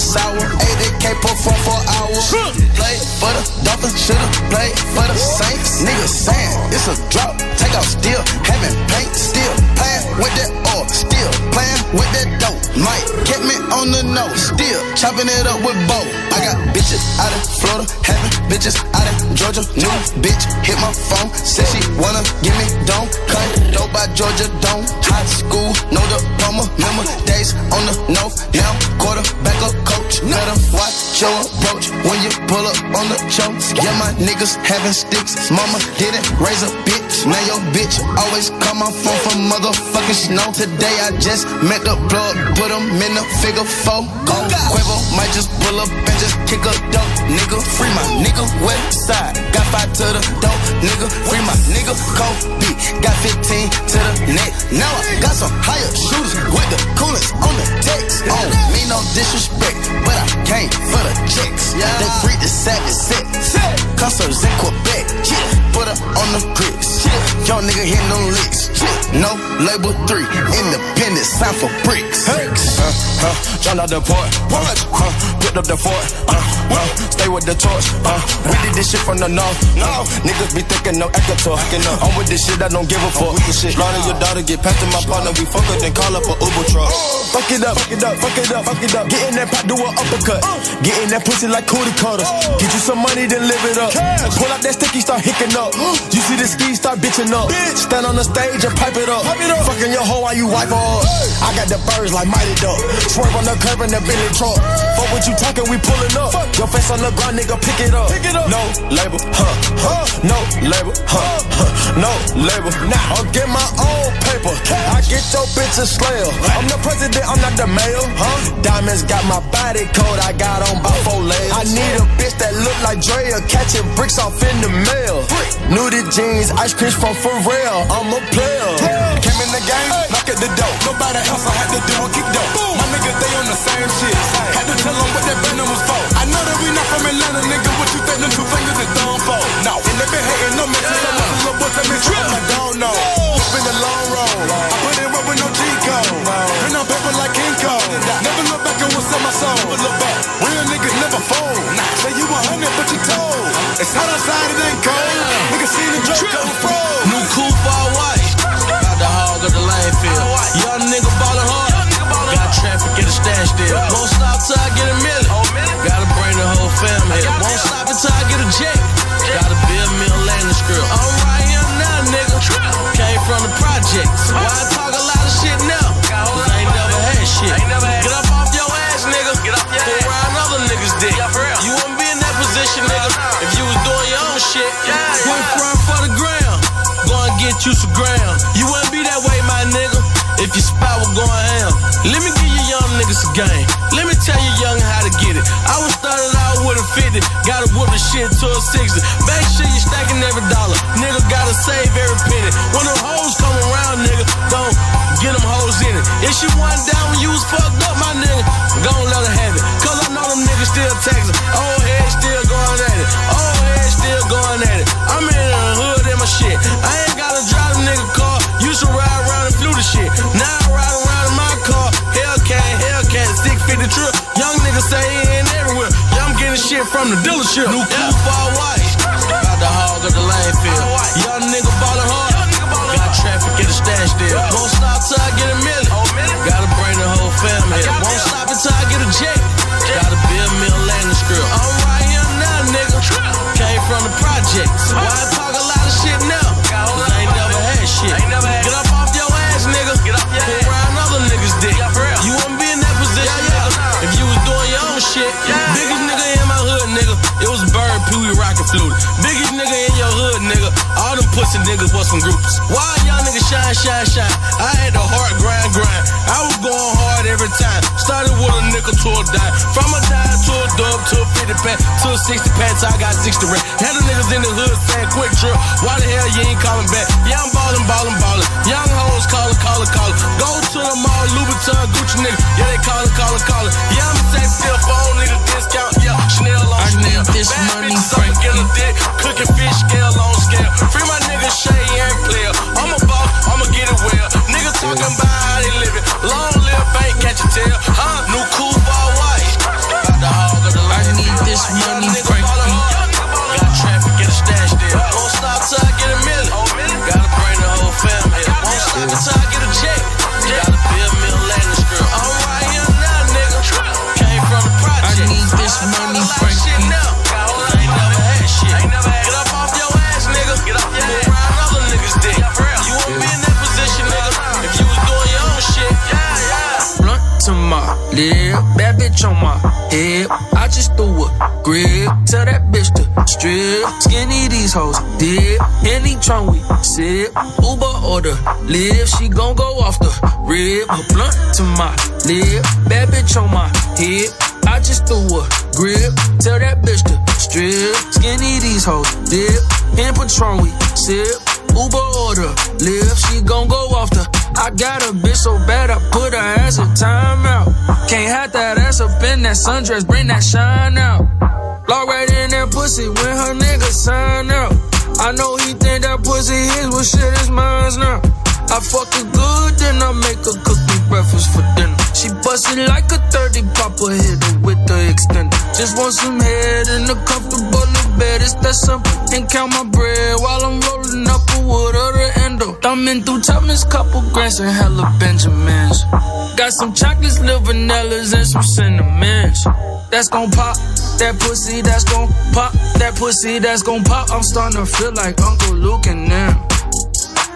sour, 80k per phone for hours. Play for the Dolphins, should've played for the Saints. Niggas saying it's a drop, take out still, having paint, still playing with that oil, still playing with that dope. Mike kept me on the nose, still chopping it up with Bo. I got bitches out of Florida, having bitches out of Georgia. New bitch hit my phone, said she wanna give me dome. Cut dope by Georgia Dome. High school, no diploma. Remember days on the north, now quarterback a coach. Better watch your approach when you pull up on the show. Yeah, my niggas having sticks. Mama didn't raise a bitch. Now your bitch always call my phone for motherfucking snow. Today I just met the plug, put him in the figure four. Go Quavo might just pull up and just kick a dope. Nigga, free my nigga west side. Got five to the dope. Nigga, free my nigga Kobe. Got 15 to the neck. Now I got some higher shooters with the coolest on the text. On me no disrespect, but I came for the checks. They free the savage set. Concerts in Quebec. Put her on the grits. Young nigga hitting them licks. No label three. Independent sign for bricks. Uh, uh, John out the port, port, uh, put up the fort, uh, uh, stay with the torch, uh, we did this shit from the north, no, niggas be thinking no echo talk, I'm with this shit, I don't give a fuck, slaughter your daughter, get past my partner, we fuck her, then call up a Uber truck, fuck it up, fuck it up, fuck it up, fuck it up, get in that pot, do an uppercut, get in that pussy like cootie cutters, get you some money, then live it up, pull out that sticky, start hicking up, you see the ski, start bitching up, Bitch. stand on the stage and pipe it up, fucking your hoe while you wipe her up, I got the birds like mighty duck. Swerve on the curb in the Billy truck. Fuck what you talking, we pulling up. Your face on the ground, nigga, pick it up. No label, huh, huh. No label, huh, huh. No label. Nah, I'll get my own paper. I get your bitch a slayer. I'm the president, I'm not the mayor, huh? Diamonds got my body code, I got on by four layers. I need a bitch that look like Drea, catching bricks off in the mail. Nudie jeans, ice cream from Pharrell, I'm a player. Came in the game, knock at the door. Nobody else I had to do a kick though. My niggas, they on the same shit. Had to tell them what that venom was for. I know that we not from Atlanta, nigga. What you think them two fingers is thumb for? No. And they been hating no mention. So much little boy tell me something I don't know. It's been a long road. I put in work with no G code. Print on paper like King Cole. Never look back and what's in my soul. Look back. Real niggas never fold. Say you 100, but you told. It's hot outside, it ain't cold. Niggas seen the drug come froze. New coupe all white. Got the hog of the lane field. Young nigga ballin' hard. Got traffic the stash deal. Won't stop till I get a million. You some ground. You wouldn't be that way, my nigga, if your spot was going ham. Let me give you young niggas a game. Let me tell you young how to get it. I was started out with a 50, gotta whoop the shit to a 60. Make sure you stacking every dollar. Nigga gotta save every penny. When them hoes come around, nigga, don't get them hoes in it. If she wasn't down when you was fucked up, my nigga, gon' let her have it. Cause I know them niggas still texting. Old head still going at it. Old head still going at it. I'm in the hood in my shit. I ain't nigga car. Used to ride around and flew the shit. Now I ride around in my car. Hellcat, Hellcat, 650 trip. Young niggas say he ain't everywhere. Yeah, I'm getting shit from the dealership. New coupe all white. Got the hog of the lane field. Young nigga ballin' hard. Got traffic in the stash deal. Won't stop till I get a million. Oh, Gotta bring the whole family. Won't stop until I get a jet. Gotta build me a landing strip. I'm right here now, nigga. Came from the projects. Why Flute. Biggest nigga in your hood, nigga. All them pussy niggas was from groups. Why y'all niggas shine, shine, shine? I had the heart grind, grind. I was going hard every time. Started with a nickel to a dime. From a dime to a dub to a 50 pack to a 60 pack I got 60 rent. Had the niggas in the hood saying quick trip. Why the hell you ain't coming back? Yeah, I'm ballin', ballin', ballin'. Young hoes callin', callin', callin'. Go to the mall, Louboutin, Gucci nigga. Yeah, they callin', callin', callin'. Yeah, I'm a sex still phone, need this Bad money, bitch, suck, get a dick. Cooking fish, scale on scale. Free my nigga Shay bitch on my hip. I just threw a grip, tell that bitch to strip. Skinny these hoes dip, any trunk we sip. Uber order live, she gon' go off the rib. A blunt to my lip, bad bitch on my hip. I just threw a grip, tell that bitch to strip. Skinny these hoes dip, in Patron we sip. Uber order, live, she gon' go off the. I got a bitch so bad, I put her ass in timeout. Can't have that ass up in that sundress, bring that shine out. Lock right in that pussy when her nigga sign out. I know he think that pussy his, well shit is mine now. I fuck her good, then I make her cook breakfast for dinner. She bustin' like a 30 popper hit hitter with the extender. Just want some head in a comfortable bed, it's that simple. And count my bread while I'm rolling up a wood or the endo. Thumbing through Thomas, couple grants and hella Benjamins. Got some chocolates, little vanillas, and some cinnamons. That's gon' pop. That pussy, that's gon' pop. That pussy, that's gon' pop. I'm starting to feel like Uncle Luke and them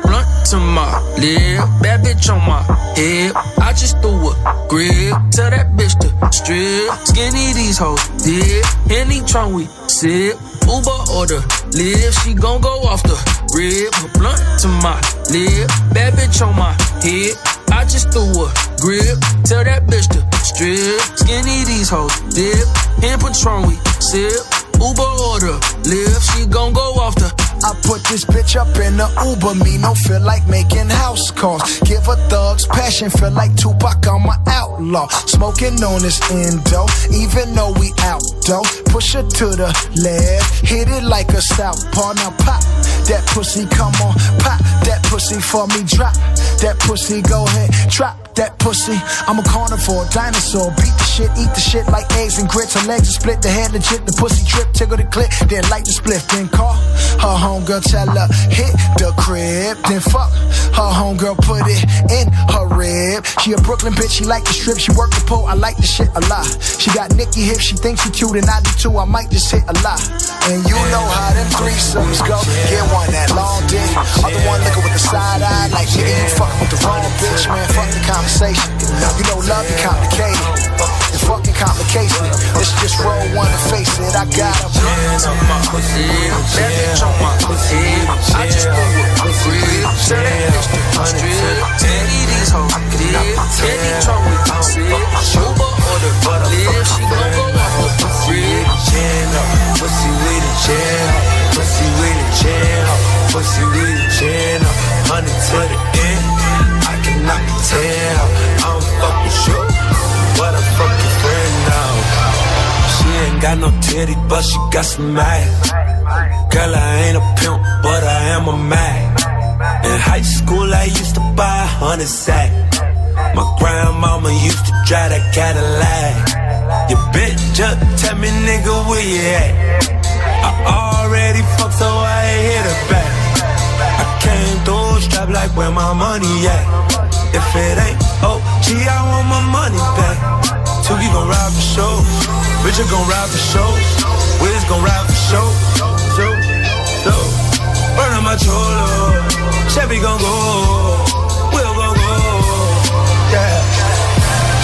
blunt to my lip, bad bitch on my hip. I just threw a grip, tell that bitch to strip. Skinny these hoes dip, any trunk we sip. Uber order live, she gon' go off the rib. Blunt to my lip, bad bitch on my hip. I just threw a grip, tell that bitch to strip. Skinny these hoes dip, in Patron we sip. Uber order live, she gon' go off the. I put this bitch up in the Uber. Me no feel like making house calls. Give a thug's passion, feel like Tupac, I'm an outlaw. Smoking on this endo, even though we out though. Push her to the left, hit it like a southpaw. Now pop that pussy, come on, pop that pussy for me, drop that pussy, go ahead, drop that pussy. I'm a carnivore, dinosaur. Beat the shit, eat the shit like eggs and grits. Her legs are split, the head legit. The pussy trip, tickle the clip. Then light the split, then call her homegirl, tell her hit the crib. Then fuck her homegirl, put it in her rib. She a Brooklyn bitch, she like the strip. She work the pole, I like the shit a lot. She got Nicki hips, she thinks she cute and I do too. I might just hit a lot. And you know how them threesomes go. Get one that long dick, other one looking with the side eye like nigga you fucking with the wrong bitch, man. Fuck the conversation. You know love is complicated. It's fucking complicated. Let's just roll one and face it. I got a got no titty, but she got some ass. Girl, I ain't a pimp, but I am a man. In high school, I used to buy a hundred sack. My grandmama used to drive that Cadillac. Your bitch just tell me, nigga, where you at? I already fucked, so I ain't hit her back. I came through strap like where my money at. If it ain't OG, I want my money back. Tookie gon' ride for show. Richard gon' ride for show. Wiz gon' ride for show. Show, show. Burn on my cholo. Chevy gon' go. Will gon' go. Yeah.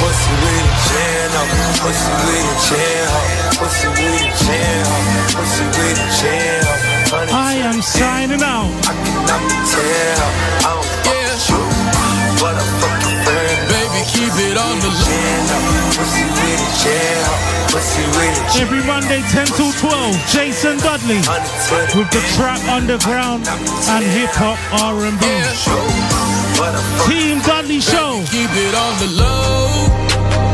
Pussy with a chin up. Pussy with a chin up. Pussy with a chin up. Pussy with a chin up. I am signing out. I cannot tell. I don't fuck with you, but I fuck your friend. Baby, keep it on the low. Pussy with a chin up. Pussy with a chin Every Monday, 10 till 12, Jason Dudley with the trap underground and hip hop R&B. Team Dudley Show. Keep it on the low.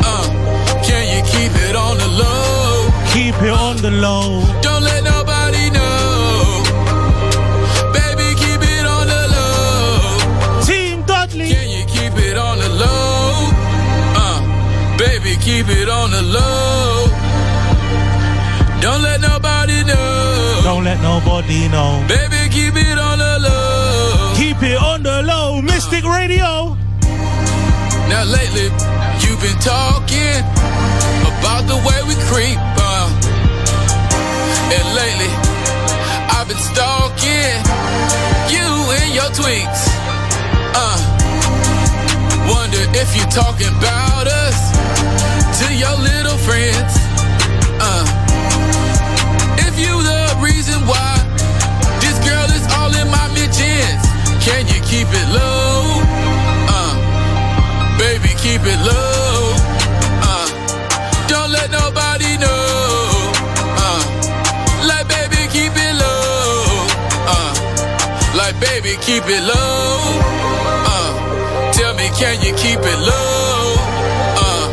Uh, can you keep it on the low? Keep it on the low. Don't let keep it on the low. Don't let nobody know. Don't let nobody know. Baby, keep it on the low. Keep it on the low. Mystic Radio. Now lately, you've been talking about the way we creep. Uh, and lately, I've been stalking you and your tweets. Uh, wonder if you're talking about us to your little friends. Uh, if you the reason why this girl is all in my mentions, can you keep it low? Uh, baby, keep it low. Uh, don't let nobody know. Uh, like baby, keep it low. Uh, like baby, keep it low. Tell me, can you keep it low? Uh,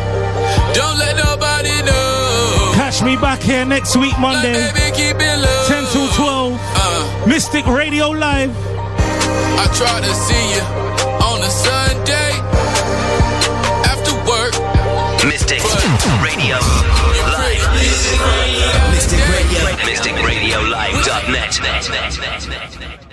don't let nobody know. Catch me back here next week, Monday, Baby, keep it low. 10 till 12. Uh, Mystic Radio Live. I try to see you on a Sunday after work. Mystic Radio Live. Mystic Radio. MysticRadioLive.net.